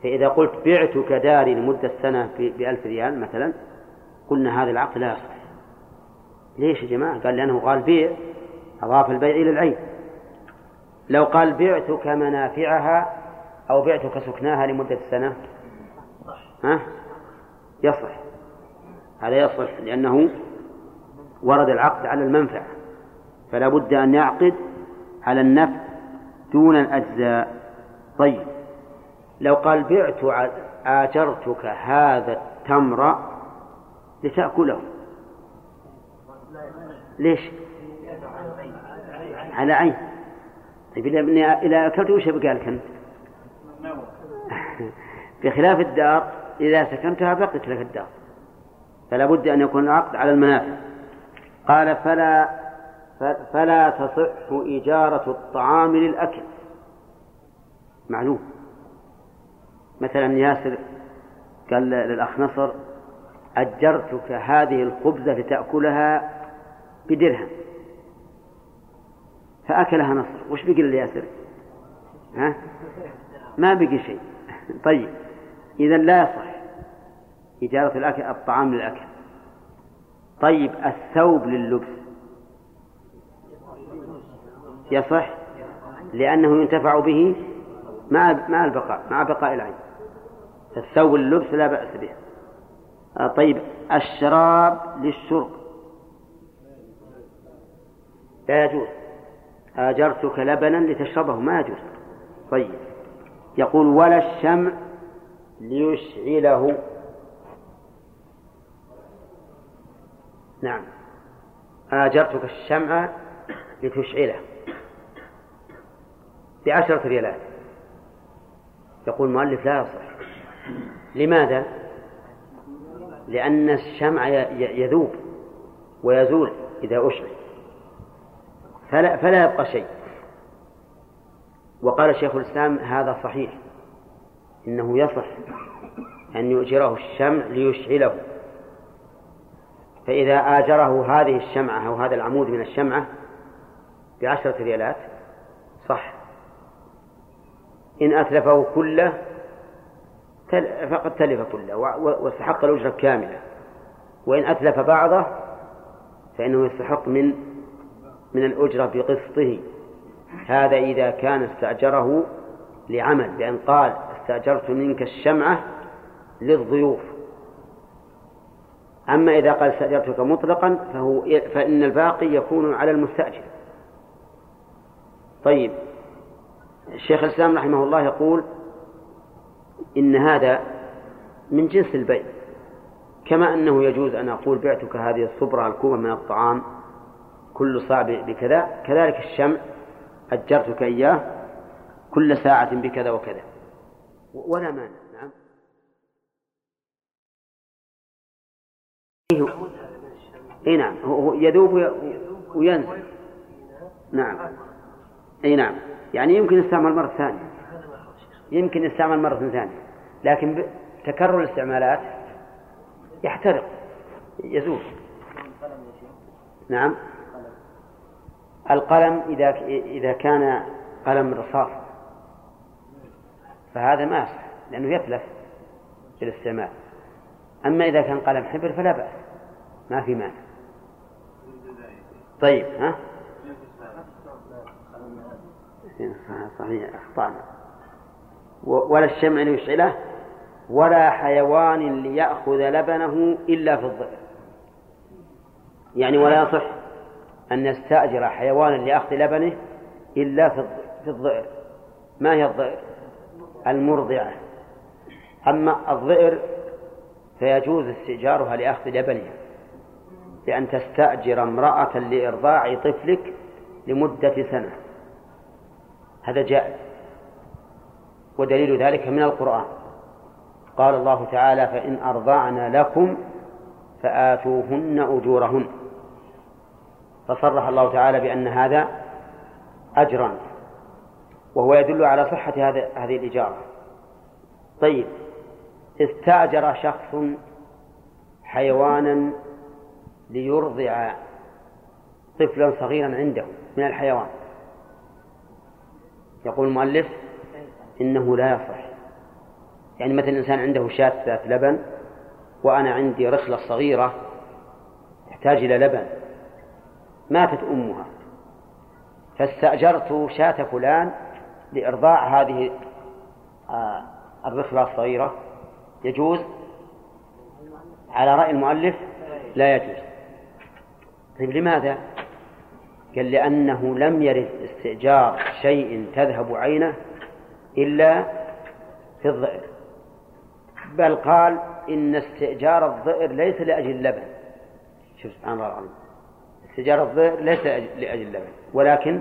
فإذا قلت بعتك داري لمدة سنة بألف ريال مثلا قلنا هذا العقد لا يصح. ليش يا جماعة؟ قال لأنه قال بيع أضاف البيع إلى العين. لو قال بعتك منافعها أو بعتك سكناها لمدة سنة ها؟ يصح. هذا يصح لأنه ورد العقد على المنفعة. فلا بد أن يعقد على النفع دون الأجزاء. طيب. لو قال بعت آجرتك هذا التمر لتأكله. ليش؟ على عين. طيب إذا أكلت وش يبقى لك أنت؟ بخلاف الدار إذا سكنتها بقيت لك الدار. فلا بد أن يكون العقد على المنافع. قال فلا فلا تصح إجارة الطعام للأكل. معلوم. مثلا ياسر قال للأخ نصر أجرتك هذه الخبزة لتأكلها بدرهم. فأكلها نصر. وش بقي لياسر؟ ها؟ ما بقي شيء. طيب. إذا لا يصح. إجارة الأكل الطعام للأكل. طيب الثوب لللبس. يصح؟ لأنه ينتفع به مع مع البقاء مع بقاء العين. الثوب لللبس لا بأس به. آه، طيب الشراب للشرب. لا يجوز. آجرتك لبنا لتشربه ما يجوز. طيب يقول ولا الشمع ليشعله. نعم. آجرتك الشمع لتشعله. بعشرة ريالات. يقول المؤلف لا يصح. لماذا؟ لأن الشمع يذوب ويزول إذا أشعل. فلا, فلا يبقى شيء. وقال شيخ الإسلام هذا صحيح. إنه يصح أن يؤجره الشمع ليشعله. فإذا آجره هذه الشمعة أو هذا العمود من الشمعة بعشرة ريالات صح. إن أتلفه كله فقد تلف كله واستحق الأجرة كاملة وإن أتلف بعضه فإنه يستحق من من الأجرة بقسطه. هذا إذا كان استأجره لعمل بأن قال استأجرت منك الشمعة للضيوف. أما إذا قال استأجرتك مطلقا فهو فإن الباقي يكون على المستأجر. طيب. الشيخ الإسلام رحمه الله يقول إن هذا من جنس البيع. كما أنه يجوز أن أقول بعتك هذه الصبرة الكوبة من الطعام كل صاع بكذا كذلك الشمع أجرتك إياه كل ساعة بكذا وكذا. ولا مانع. أي نعم. هو يذوب وينزل. نعم. أي نعم. يعني يمكن يستعمل مرة ثانية. يمكن يستعمل مرة ثانية. لكن تكرر الاستعمالات يحترق. يزول. نعم. القلم إذا إذا كان قلم رصاص. فهذا ما لأنه يتلف في الاستعمال أما إذا كان قلم حبر فلا بأس. ما في مانع. طيب ها؟ صحيح أخطأنا. ولا الشمع ليشعله ولا حيوان ليأخذ لبنه إلا في الظئر يعني ولا يصح أن يستأجر حيوانا لأخذ لبنه إلا في الظئر. ما هي الظئر؟ المرضعة. أما الظئر فيجوز استئجارها لأخذ لبنها بأن تستأجر امرأة لإرضاع طفلك لمدة سنة. هذا جائز ودليل ذلك من القرآن. قال الله تعالى فإن أرضعن لكم فآتوهن أجورهن. فصرح الله تعالى بأن هذا أجرا وهو يدل على صحة هذه الإجارة. طيب استأجر شخص حيوانا ليرضع طفلا صغيرا عنده من الحيوان. يقول المؤلف إنه لا يصح. يعني مثلا إنسان عنده شاة ذات لبن وأنا عندي رخلة صغيرة تحتاج إلى لبن ماتت أمها. فاستأجرت شاة فلان لإرضاع هذه آه، الرخلة الصغيرة. يجوز على رأي المؤلف لا يجوز. طيب لماذا؟ قال لأنه لم يرد استئجار شيء تذهب عينه إلا في الظئر. بل قال إن استئجار الظئر ليس لأجل اللبن شوف سبحان الله العظيم. استئجار الظئر ليس لأجل اللبن ولكن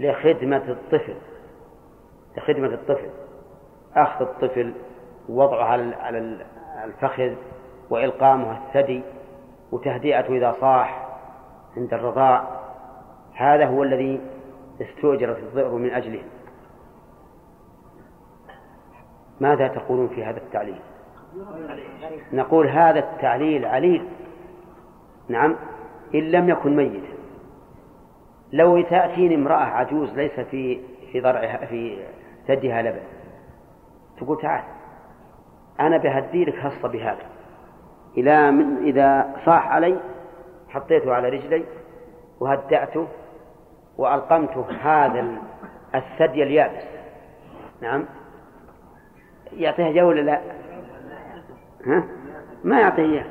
لخدمة الطفل. لخدمة الطفل. أخذ الطفل ووضعه على الفخذ وإلقامه الثدي وتهدئته إذا صاح عند الرضاع هذا هو الذي استؤجرت الظئر من أجله. ماذا تقولون في هذا التعليل؟ نقول هذا التعليل عليل. نعم إن لم يكن ميتا. لو تأتيني امرأة عجوز ليس في في ضرعها في ثديها لبن تقول تعال. أنا بهدي لك خاصة بهذا. إلى من إذا صاح علي حطيته على رجلي وهدأته وألقمته هذا الثدي اليابس. نعم. يعطيها جو ولا لا؟ ها؟ ما يعطيه إياه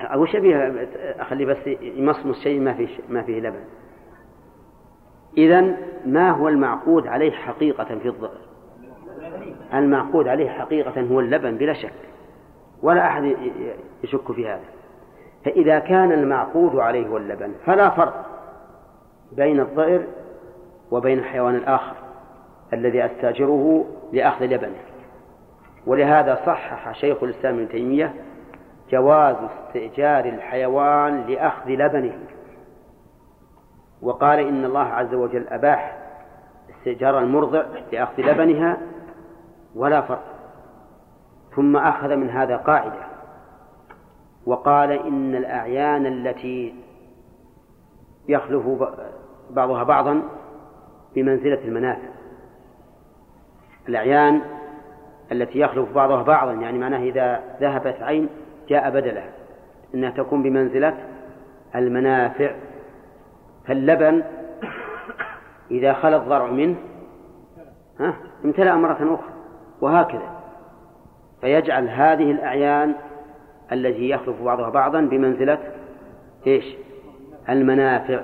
أو شبيه أخليه بس يمصمص شيء ما فيه ما فيه لبن. إذا ما هو المعقود عليه حقيقة في المعقود عليه حقيقة هو اللبن بلا شك ولا أحد يشك في هذا. فإذا كان المعقود عليه هو اللبن فلا فرق بين الظئر وبين الحيوان الآخر الذي أستأجره لأخذ لبنه. ولهذا صحح شيخ الإسلام ابن تيمية جواز استئجار الحيوان لأخذ لبنه. وقال إن الله عز وجل أباح استئجار المرضع لأخذ لبنها ولا فرق. ثم أخذ من هذا قاعدة. وقال إن الأعيان التي يخلف بعضها بعضا بمنزلة المنافع. الأعيان التي يخلف بعضها بعضا يعني معناه إذا ذهبت عين جاء بدلها إنها تكون بمنزلة المنافع. فاللبن إذا خلى الضرع منه ها امتلأ مرة أخرى. وهكذا. فيجعل هذه الأعيان التي يخلف بعضها بعضا بمنزلة إيش؟ المنافع.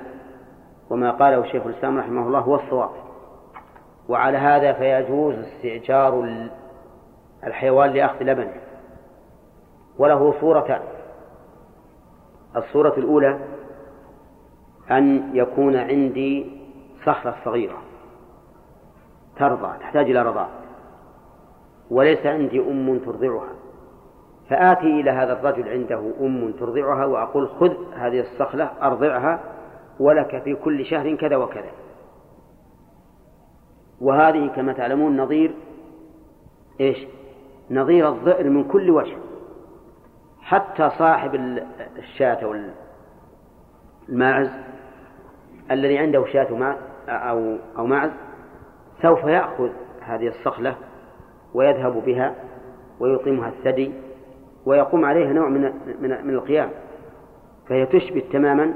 وما قاله شيخ الإسلام رحمه الله هو الصواب. وعلى هذا فيجوز استئجار الحيوان لأخذ لبنه وله صورتان. الصورة الأولى أن يكون عندي صخرة صغيرة ترضع تحتاج إلى رضاع وليس عندي أم ترضعها. فآتي إلى هذا الرجل عنده أم ترضعها وأقول خذ هذه الصخلة أرضعها ولك في كل شهر كذا وكذا. وهذه كما تعلمون نظير إيش؟ نظير الظئر من كل وجه. حتى صاحب الشاة الماعز الذي عنده شاة أو أو معز سوف يأخذ هذه الصخلة ويذهب بها ويقيمها الثدي ويقوم عليها نوع من من من القيام فهي تشبه تماما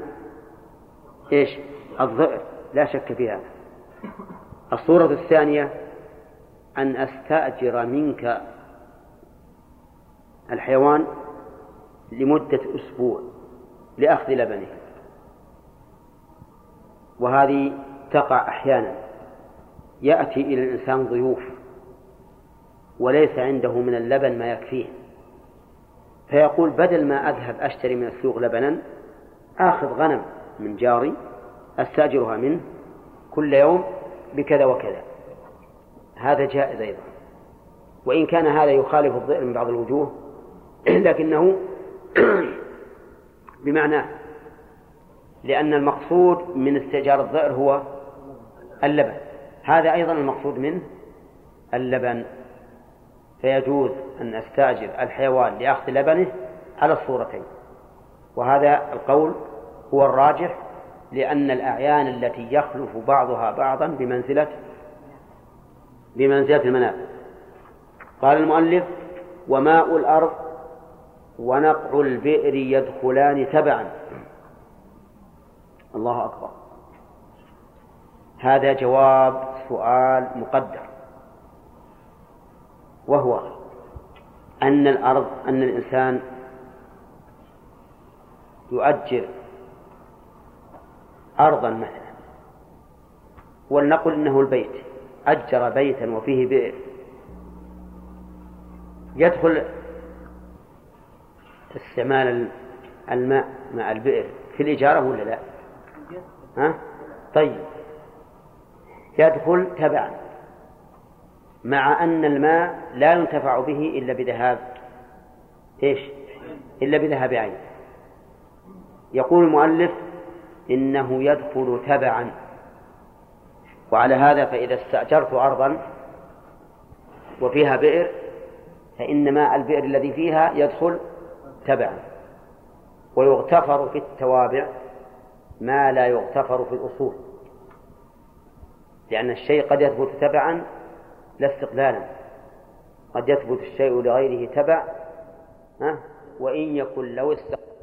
إيش؟ الظئر لا شك في هذا. الصورة الثانية أن أستأجر منك الحيوان لمدة أسبوع لأخذ لبنه. وهذه تقع أحيانا. يأتي إلى الإنسان ضيوف. وليس عنده من اللبن ما يكفيه. فيقول بدل ما أذهب أشتري من السوق لبنا آخذ غنم من جاري أستأجرها منه كل يوم بكذا وكذا. هذا جائز أيضا. وإن كان هذا يخالف الظئر من بعض الوجوه لكنه بمعناه لأن المقصود من استئجار الظئر هو اللبن. هذا أيضا المقصود منه اللبن. فيجوز أن أستأجر الحيوان لأخذ لبنه على الصورتين. وهذا القول هو الراجح لأن الأعيان التي يخلف بعضها بعضا بمنزلة بمنزلة المنافع قال المؤلف وماء الأرض ونقع البئر يدخلان تبعا. الله أكبر. هذا جواب سؤال مقدر. وهو أن الأرض أن الإنسان يؤجر أرضا مثلا. ولنقل إنه البيت. أجر بيتا وفيه بئر. يدخل استعمال الماء مع البئر. في الإجارة ولا لا؟ ها؟ طيب. يدخل تبعا. مع أن الماء لا ينتفع به إلا بذهاب إيش؟ إلا بذهاب عين. يقول المؤلف إنه يدخل تبعا. وعلى هذا فإذا استأجرت أرضا وفيها بئر فإن ماء البئر الذي فيها يدخل تبعا. ويغتفر في التوابع ما لا يغتفر في الأصول. لأن الشيء قد يثبت تبعا لا استقلالا قد يثبت الشيء لغيره تبع ها؟ وإن يكن لو استقل